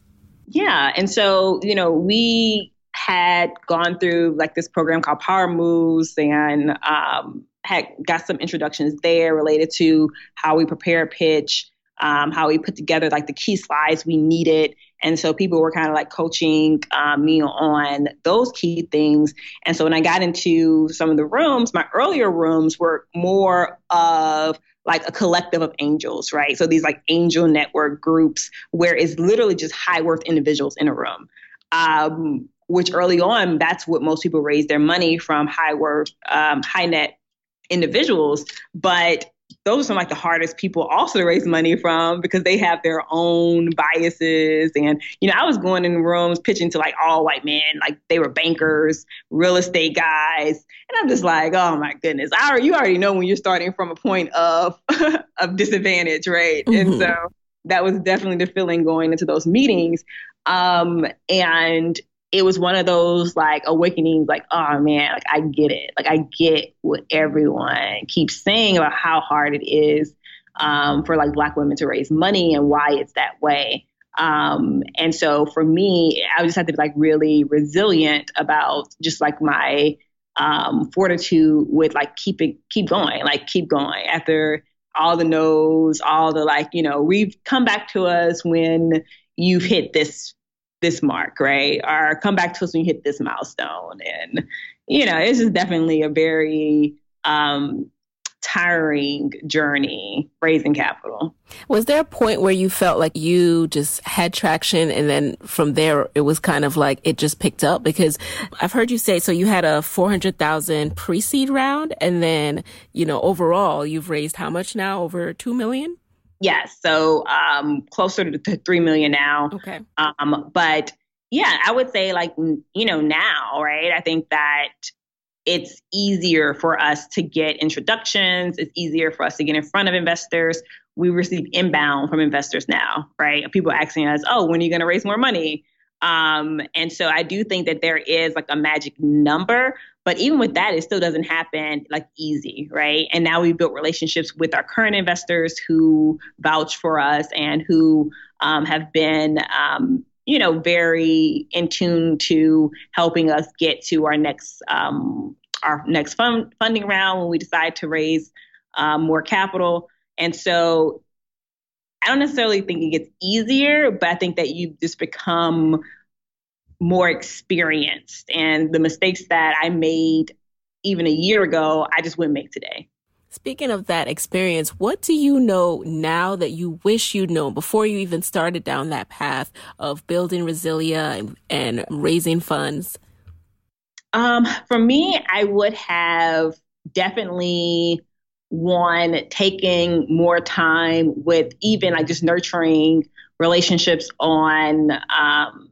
Yeah. And so, you know, we had gone through like this program called Power Moves and um, had got some introductions there related to how we prepare a pitch, um, how we put together like the key slides we needed. And so people were kind of like coaching um, me on those key things. And so when I got into some of the rooms, my earlier rooms were more of like a collective of angels, right? So these like angel network groups where it's literally just high worth individuals in a room. Um, which early on, that's what most people raise their money from high worth, um, high net individuals. But those are some like the hardest people also to raise money from because they have their own biases. And, you know, I was going in rooms pitching to like all white men, like they were bankers, real estate guys. And I'm just like, oh my goodness. I, you already know when you're starting from a point of, of disadvantage, right? Mm-hmm. And so that was definitely the feeling going into those meetings. Um, and it was one of those like awakenings like oh man like i get it. Like i get what everyone keeps saying about how hard it is um, for like black women to raise money and why it's that way. Um, and so for me i just had to be like really resilient about just like my um, fortitude with like keep it keep going like keep going. After all the no's all the like you know we've come back to us when you've hit this this mark, right? Or come back to us when you hit this milestone. And, you know, it's just definitely a very um, tiring journey raising capital. Was there a point where you felt like you just had traction and then from there it was kind of like it just picked up? Because I've heard you say, so you had a 400,000 pre-seed round and then, you know, overall you've raised how much now? Over 2 million? Yes. So um, closer to, three million now. Okay. Um, but yeah, I would say like you know now, right? I think that it's easier for us to get introductions. It's easier for us to get in front of investors. We receive inbound from investors now, right? People asking us, "Oh, when are you going to raise more money?" Um, and so I do think that there is like a magic number, but even with that, it still doesn't happen like easy, right? And now we've built relationships with our current investors who vouch for us and who um, have been, um, you know, very in tune to helping us get to our next um, our next fund, funding round when we decide to raise um, more capital. And so I don't necessarily think it gets easier, but I think that you just become more experienced. And the mistakes that I made even a year ago, I just wouldn't make today. Speaking of that experience, what do you know now that you wish you'd known before you even started down that path of building Resilia and, and raising funds? Um, for me, I would have definitely one taking more time with even like just nurturing relationships on um,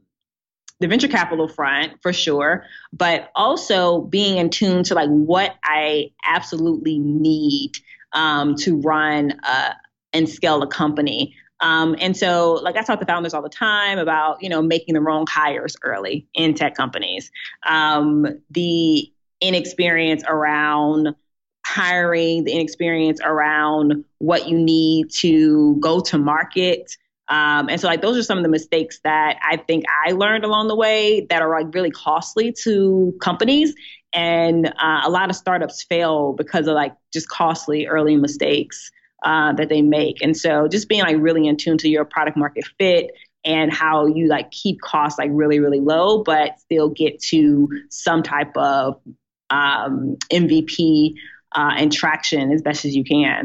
the venture capital front for sure, but also being in tune to like what I absolutely need um, to run uh, and scale a company. Um, and so, like I talk to founders all the time about, you know, making the wrong hires early in tech companies. Um, the inexperience around hiring, the inexperience around what you need to go to market um, and so, like, those are some of the mistakes that I think I learned along the way that are like really costly to companies. And uh, a lot of startups fail because of like just costly early mistakes uh, that they make. And so, just being like really in tune to your product market fit and how you like keep costs like really, really low, but still get to some type of um, MVP uh, and traction as best as you can.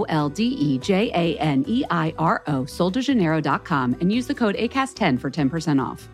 L D E J A N E I R O, soldejaneiro.com, and use the code ACAST10 for 10% off.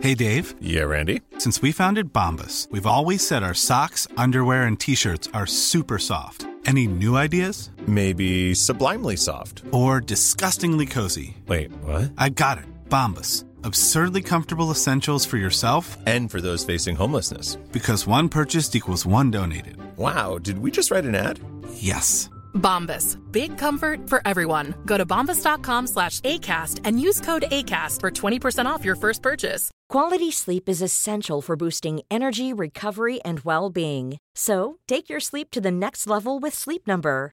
Hey, Dave. Yeah, Randy. Since we founded Bombas, we've always said our socks, underwear, and t shirts are super soft. Any new ideas? Maybe sublimely soft. Or disgustingly cozy. Wait, what? I got it. Bombas. Absurdly comfortable essentials for yourself And for those facing homelessness. because one purchased equals one donated. Wow, did we just write an ad? Yes. Bombas. Big comfort for everyone. Go to bombas.com slash ACAST and use code ACAST for 20% off your first purchase. Quality sleep is essential for boosting energy, recovery, and well being. So, take your sleep to the next level with Sleep Number.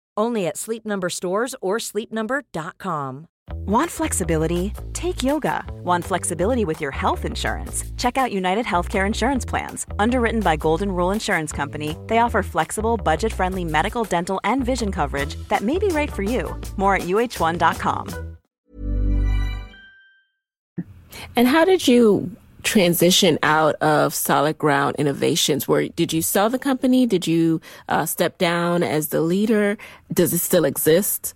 Only at Sleep Number stores or sleepnumber.com. Want flexibility? Take yoga. Want flexibility with your health insurance? Check out United Healthcare Insurance Plans. Underwritten by Golden Rule Insurance Company, they offer flexible, budget friendly medical, dental, and vision coverage that may be right for you. More at uh1.com. And how did you transition out of Solid Ground Innovations? Where did you sell the company? Did you uh, step down as the leader? Does it still exist?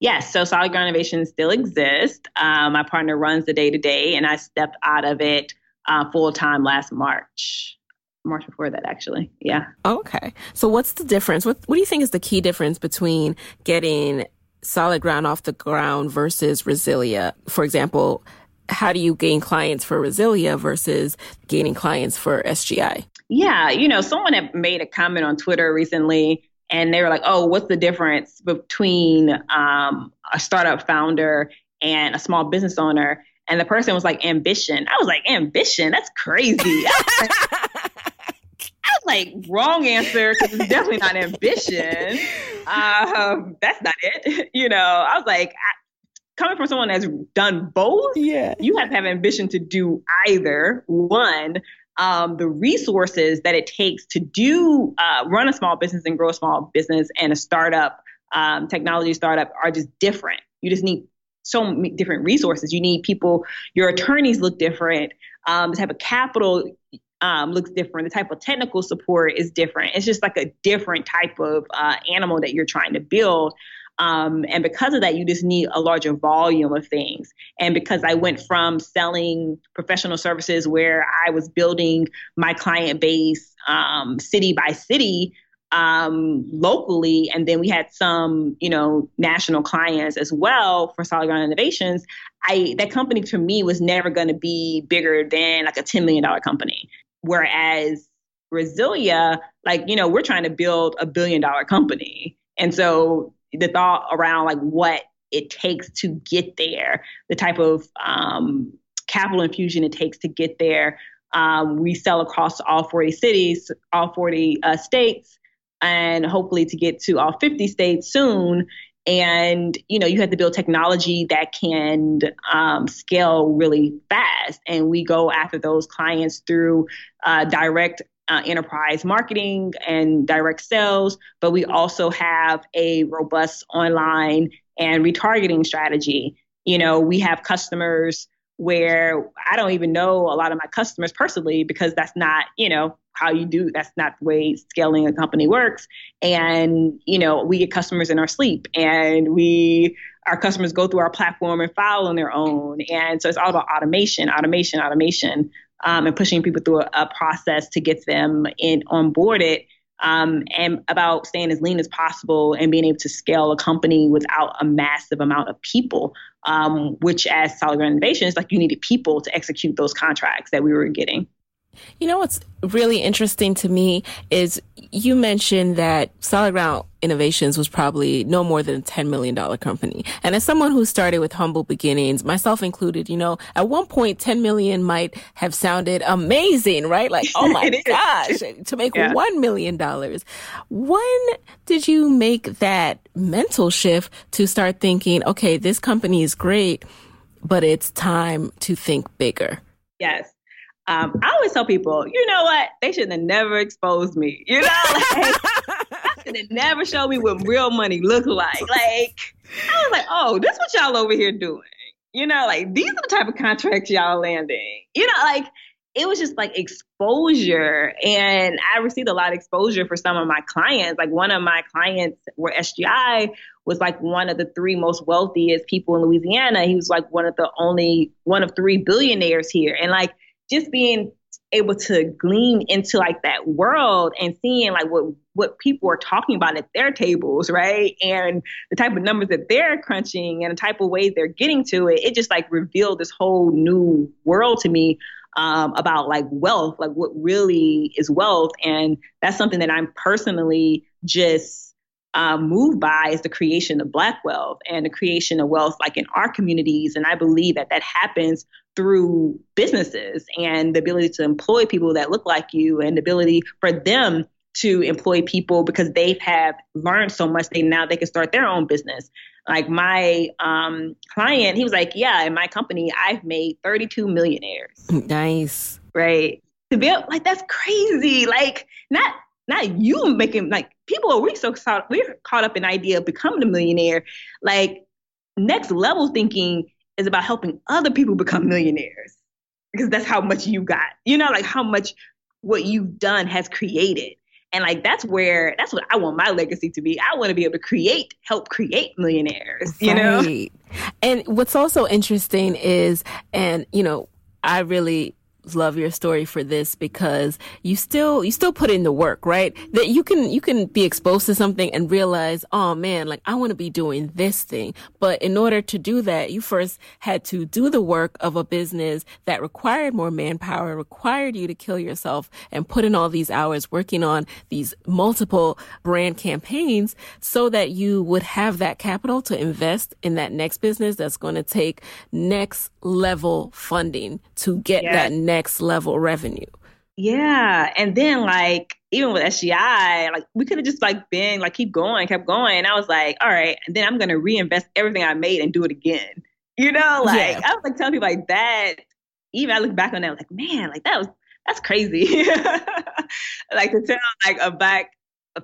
Yes, so Solid Ground Innovations still exists. Um, my partner runs the day to day, and I stepped out of it uh, full time last March. March before that, actually. Yeah. Okay. So, what's the difference? What What do you think is the key difference between getting Solid Ground off the ground versus Resilia? For example, how do you gain clients for Resilia versus gaining clients for SGI? Yeah, you know, someone had made a comment on Twitter recently, and they were like, "Oh, what's the difference between um, a startup founder and a small business owner?" And the person was like, "Ambition." I was like, "Ambition? That's crazy." I was like, I was like wrong answer because it's definitely not ambition. Um, that's not it. You know, I was like, coming from someone that's done both, Yeah. you have to have ambition to do either one. Um, the resources that it takes to do uh, run a small business and grow a small business and a startup, um, technology startup, are just different. You just need so many different resources. You need people. Your attorneys look different. Um, the type of capital um, looks different. The type of technical support is different. It's just like a different type of uh, animal that you're trying to build. Um, and because of that, you just need a larger volume of things. And because I went from selling professional services where I was building my client base um, city by city, um, locally, and then we had some, you know, national clients as well for Solid Ground Innovations. I that company to me was never going to be bigger than like a ten million dollar company. Whereas Resilia, like you know, we're trying to build a billion dollar company, and so the thought around like what it takes to get there, the type of um, capital infusion it takes to get there. Um, we sell across all 40 cities, all 40 uh, states, and hopefully to get to all 50 states soon. And you know, you have to build technology that can um, scale really fast. And we go after those clients through uh, direct uh, enterprise marketing and direct sales, but we also have a robust online and retargeting strategy. You know, we have customers where I don't even know a lot of my customers personally because that's not, you know, how you do that's not the way scaling a company works. And, you know, we get customers in our sleep and we our customers go through our platform and file on their own. And so it's all about automation, automation, automation, um, and pushing people through a, a, process to get them in onboarded. Um, and about staying as lean as possible and being able to scale a company without a massive amount of people, um, which as Solid Ground Innovations, like you needed people to execute those contracts that we were getting. You know what's really interesting to me is you mentioned that Solid Ground Innovations was probably no more than a $10 million company. And as someone who started with humble beginnings, myself included, you know, at one point 10 million might have sounded amazing, right? Like, oh my gosh, to make yeah. $1 million. When did you make that mental shift to start thinking, okay, this company is great, but it's time to think bigger? Yes. Um, I always tell people, you know what? They shouldn't have never exposed me. You know, like, should have never showed me what real money looked like. Like, I was like, oh, this is what y'all over here doing. You know, like these are the type of contracts y'all landing. You know, like it was just like exposure. And I received a lot of exposure for some of my clients. Like one of my clients were SGI was like one of the three most wealthiest people in Louisiana. He was like one of the only one of three billionaires here. And like just being able to glean into like that world and seeing like what what people are talking about at their tables, right? And the type of numbers that they're crunching and the type of ways they're getting to it, it just like revealed this whole new world to me um, about like wealth, like what really is wealth. And that's something that I'm personally just um, moved by is the creation of Black wealth and the creation of wealth like in our communities. And I believe that that happens through businesses and the ability to employ people that look like you and the ability for them to employ people because they have learned so much they now they can start their own business. Like my um, client he was like yeah in my company i've made 32 millionaires. Nice. Right. To be like that's crazy. Like not not you making like people are we so caught we're caught up in idea of becoming a millionaire. Like next level thinking is about helping other people become millionaires because that's how much you got. You know, like how much what you've done has created. And like that's where that's what I want my legacy to be. I want to be able to create, help create millionaires, you right. know? And what's also interesting is and you know, I really love your story for this because you still you still put in the work right that you can you can be exposed to something and realize oh man like i want to be doing this thing but in order to do that you first had to do the work of a business that required more manpower required you to kill yourself and put in all these hours working on these multiple brand campaigns so that you would have that capital to invest in that next business that's going to take next level funding to get yes. that next level revenue. Yeah. And then like even with SGI, like we could have just like been like keep going, kept going. And I was like, all right, and then I'm gonna reinvest everything I made and do it again. You know, like yeah. I was like telling people like that. Even I look back on that, like, man, like that was that's crazy. like to tell like a black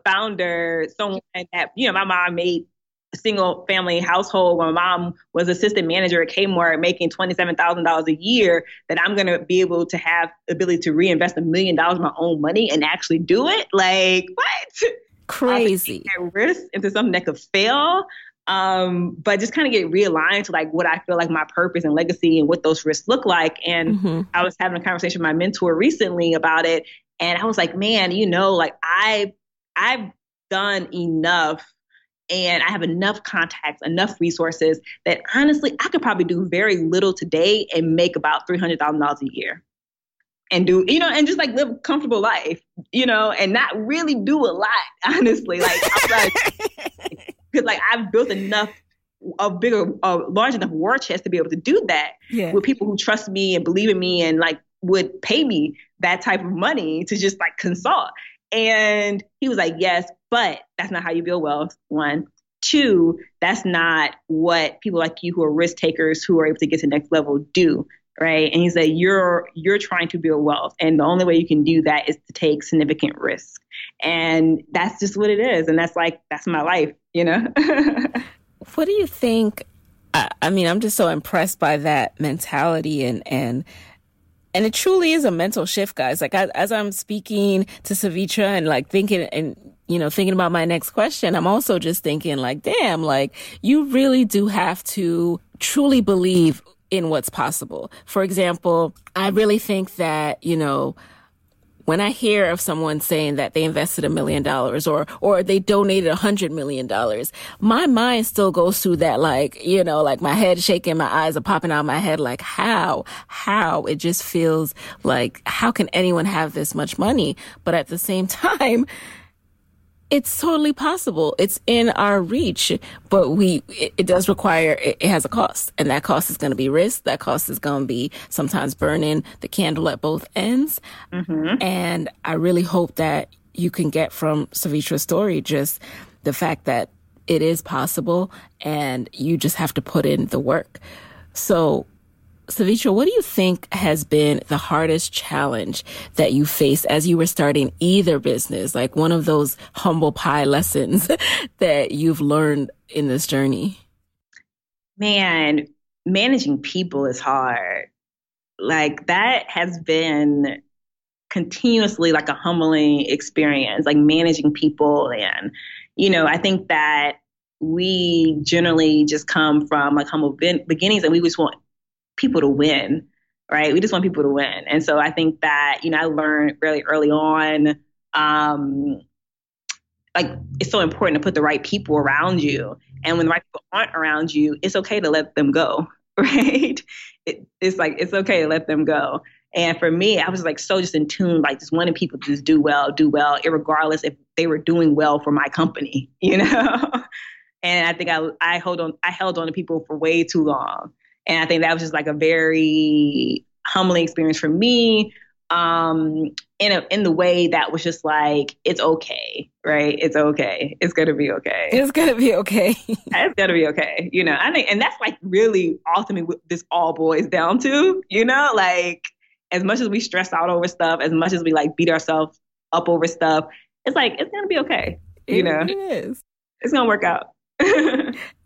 founder, someone that, you know, my mom made single family household where my mom was assistant manager at Kmart making $27,000 a year that I'm going to be able to have the ability to reinvest a million dollars of my own money and actually do it. Like what? Crazy. At risk into something that could fail. Um, but just kind of get realigned to like what I feel like my purpose and legacy and what those risks look like. And mm-hmm. I was having a conversation with my mentor recently about it. And I was like, man, you know, like I I've done enough and I have enough contacts, enough resources that honestly, I could probably do very little today and make about $300,000 a year. And do, you know, and just like live a comfortable life, you know, and not really do a lot, honestly. Like, because like I've built enough a bigger, a large enough war chest to be able to do that yeah. with people who trust me and believe in me and like would pay me that type of money to just like consult. And he was like, yes, but that's not how you build wealth. One. Two, that's not what people like you who are risk takers who are able to get to the next level do. Right. And he said, you're you're trying to build wealth. And the only way you can do that is to take significant risk. And that's just what it is. And that's like that's my life, you know? what do you think? I, I mean, I'm just so impressed by that mentality and and and it truly is a mental shift, guys. Like I, as I'm speaking to Sevetri and like thinking and you know thinking about my next question, I'm also just thinking like, damn, like you really do have to truly believe in what's possible. For example, I really think that you know when I hear of someone saying that they invested a million dollars or, or they donated a hundred million dollars, my mind still goes through that, like, you know, like my head shaking, my eyes are popping out of my head, like, how, how? It just feels like, how can anyone have this much money? But at the same time, it's totally possible. It's in our reach, but we, it, it does require, it, it, has a cost and that cost is going to be risk. That cost is going to be sometimes burning the candle at both ends. Mm-hmm. And I really hope that you can get from Sevetri's story just the fact that it is possible and you just have to put in the work. So Sevetri, what do you think has been the hardest challenge that you faced as you were starting either business? Like one of those humble pie lessons that you've learned in this journey? Man, managing people is hard. Like that has been continuously like a humbling experience, like managing people. And, you know, I think that we generally just come from like humble beginnings and we just want people to win, right? We just want people to win. And so I think that, you know, I learned really early on, um, like it's so important to put the right people around you. And when the right people aren't around you, it's okay to let them go, right? It, it's like, it's okay to let them go. And for me, I was like so just in tune, like just wanting people to just do well, do well, regardless if they were doing well for my company, you know? and I think I, I hold on, I held on to people for way too long. And I think that was just like a very humbling experience for me. Um, in a, in the way that was just like it's okay, right? It's okay. It's gonna be okay. It's gonna be okay. it's gonna be okay. You know, I think, and that's like really ultimately what this all boils down to. You know, like as much as we stress out over stuff, as much as we like beat ourselves up over stuff, it's like it's gonna be okay. You it know, it is. It's gonna work out.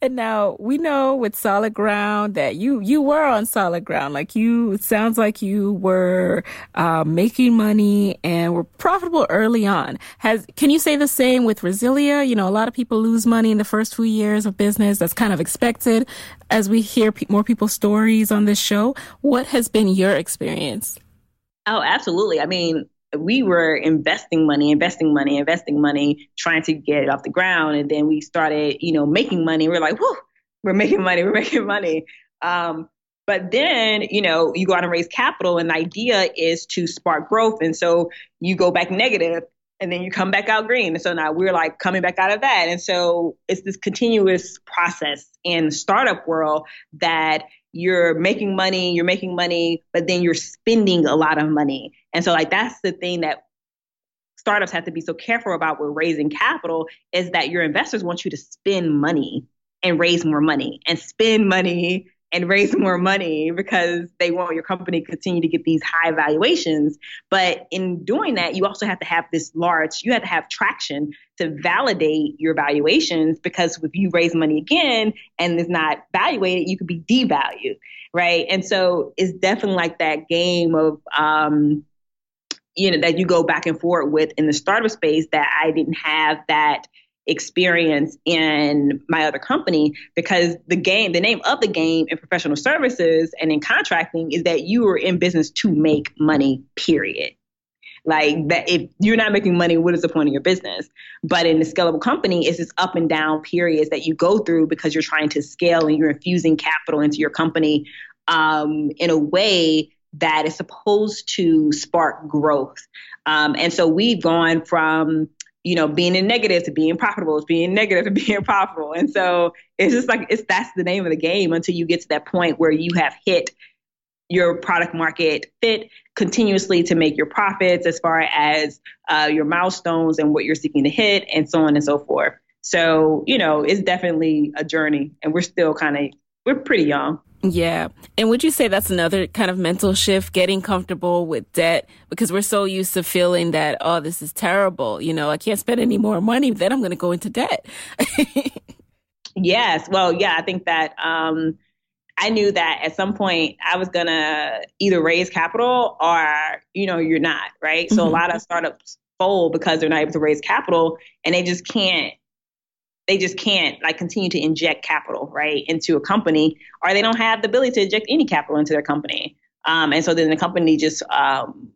and now we know with solid ground that you you were on solid ground. Like you it sounds like you were uh, making money and were profitable early on. Has can you say the same with Resilia you know a lot of people lose money in the first few years of business. That's kind of expected. As we hear pe- more people's stories on this show what has been your experience? Oh absolutely. I mean we were investing money, investing money, investing money, trying to get it off the ground. And then we started, you know, making money. We're like, whoo, we're making money, we're making money. Um, but then, you know, you go out and raise capital, and the idea is to spark growth. And so you go back negative and then you come back out green. And so now we're like coming back out of that. And so it's this continuous process in startup world that you're making money, you're making money, but then you're spending a lot of money. And so like that's the thing that startups have to be so careful about with raising capital is that your investors want you to spend money and raise more money and spend money and raise more money because they want your company to continue to get these high valuations. But in doing that, you also have to have this large, you have to have traction to validate your valuations because if you raise money again and it's not valuated, you could be devalued, right? And so it's definitely like that game of, um, you know, that you go back and forth with in the startup space that I didn't have that experience in my other company because the game, the name of the game in professional services and in contracting is that you are in business to make money, period. Like that, if you're not making money, what is the point of your business? But in the scalable company, it's this up and down periods that you go through because you're trying to scale and you're infusing capital into your company um, in a way that is supposed to spark growth. Um, and so we've gone from you know, being in negative to being profitable, is being negative to being profitable. And so it's just like it's that's the name of the game until you get to that point where you have hit your product market fit continuously to make your profits as far as uh, your milestones and what you're seeking to hit and so on and so forth. So, you know, it's definitely a journey and we're still kind of, we're pretty young. Yeah. And would you say that's another kind of mental shift, getting comfortable with debt? Because we're so used to feeling that, oh, this is terrible. You know, I can't spend any more money, then I'm going to go into debt. yes. Well, yeah, I think that um, I knew that at some point I was going to either raise capital or, you know, you're not, right? Mm-hmm. So a mm-hmm. lot of startups fold because they're not able to raise capital and they just can't they just can't like continue to inject capital right into a company or they don't have the ability to inject any capital into their company um, and so then the company just um,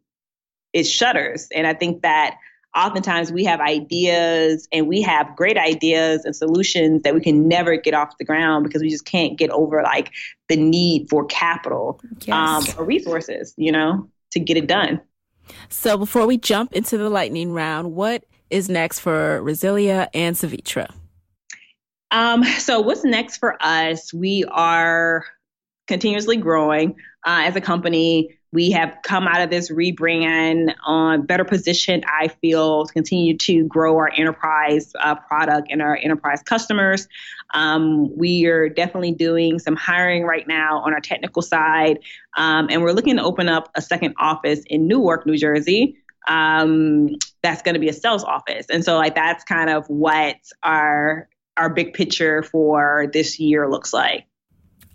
it shutters and i think that oftentimes we have ideas and we have great ideas and solutions that we can never get off the ground because we just can't get over like the need for capital yes. um, or resources you know to get it done so before we jump into the lightning round what is next for Resilia and Sevetri? Um, so what's next for us? We are continuously growing uh, as a company. we have come out of this rebrand on better positioned, I feel, to continue to grow our enterprise uh, product and our enterprise customers. Um, we are definitely doing some hiring right now on our technical side, um, and we're looking to open up a second office in Newark, New Jersey. Um, that's going to be a sales office, and so like that's kind of what our our big picture for this year looks like.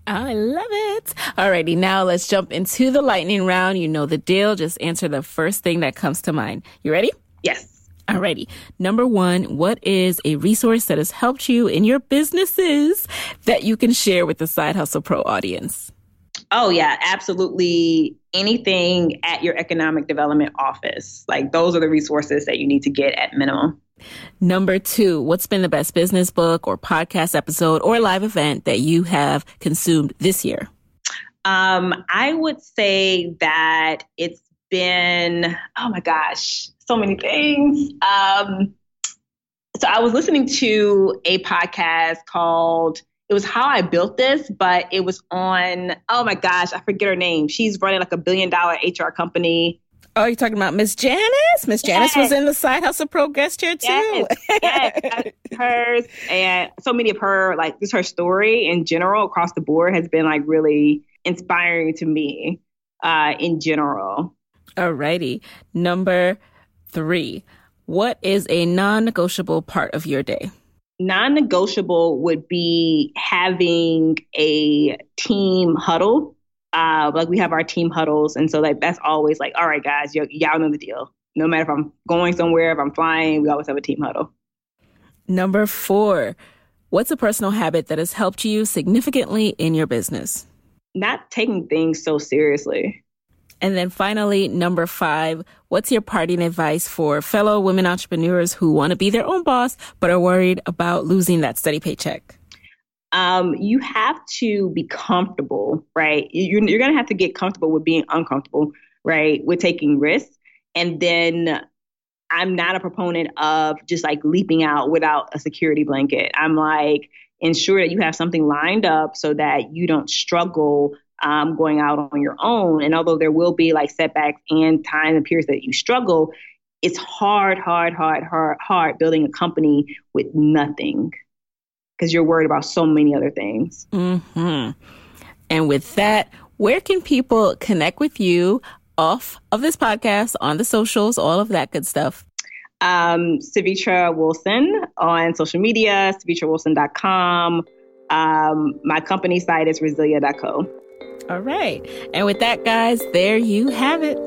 I love it. Alrighty, now let's jump into the lightning round. You know the deal. Just answer the first thing that comes to mind. You ready? Yes. Alrighty. Number one, what is a resource that has helped you in your businesses that you can share with the Side Hustle Pro audience? Oh, yeah, absolutely. Anything at your economic development office. Like those are the resources that you need to get at minimum. Number two, what's been the best business book or podcast episode or live event that you have consumed this year? Um, I would say that it's been, oh my gosh, so many things. Um, so I was listening to a podcast called it was how I built this, but it was on, oh my gosh, I forget her name. She's running like a billion dollar HR company. Oh, you're talking about Miss Janice? Miss Janice was in the Side Hustle Pro guest here too. Yes, yes. hers and so many of her, like just her story in general across the board has been like really inspiring to me uh, in general. Alrighty. Number three. What is a non negotiable part of your day? Non negotiable would be having a team huddle uh, like we have our team huddles, and so like that's always like, all right, guys, y- y'all know the deal. No matter if I'm going somewhere, if I'm flying, we always have a team huddle. Number four, what's a personal habit that has helped you significantly in your business? Not taking things so seriously. And then finally, number five, what's your parting advice for fellow women entrepreneurs who want to be their own boss but are worried about losing that steady paycheck? Um, you have to be comfortable, right? You're, you're going to have to get comfortable with being uncomfortable, right? With taking risks. And then I'm not a proponent of just like leaping out without a security blanket. I'm like, ensure that you have something lined up so that you don't struggle um, going out on your own. And although there will be like setbacks and times and periods that you struggle, it's hard, hard, hard, hard, hard building a company with nothing because you're worried about so many other things. Mm-hmm. And with that, where can people connect with you off of this podcast, on the socials, all of that good stuff? Um, Sevetri Wilson on social media, sevetriwilson.com. Um, my company site is resilia.co. All right. And with that, guys, there you have it.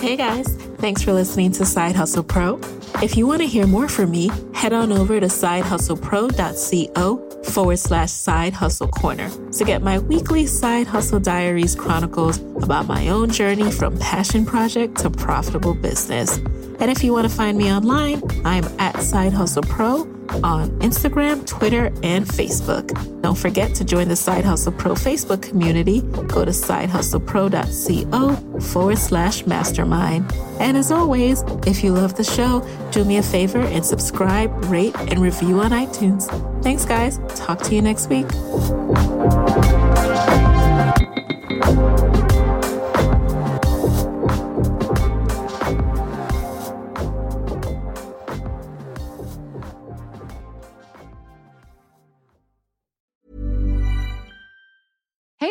Hey, guys. Thanks for listening to Side Hustle Pro. If you want to hear more from me, head on over to sidehustlepro.co forward slash side hustle corner to get my weekly side hustle diaries chronicles about my own journey from passion project to profitable business. And if you want to find me online, I'm at Side Hustle Pro on Instagram, Twitter, and Facebook. Don't forget to join the Side Hustle Pro Facebook community. Go to sidehustlepro.co forward slash mastermind. And as always, if you love the show, do me a favor and subscribe, rate, and review on iTunes. Thanks, guys. Talk to you next week.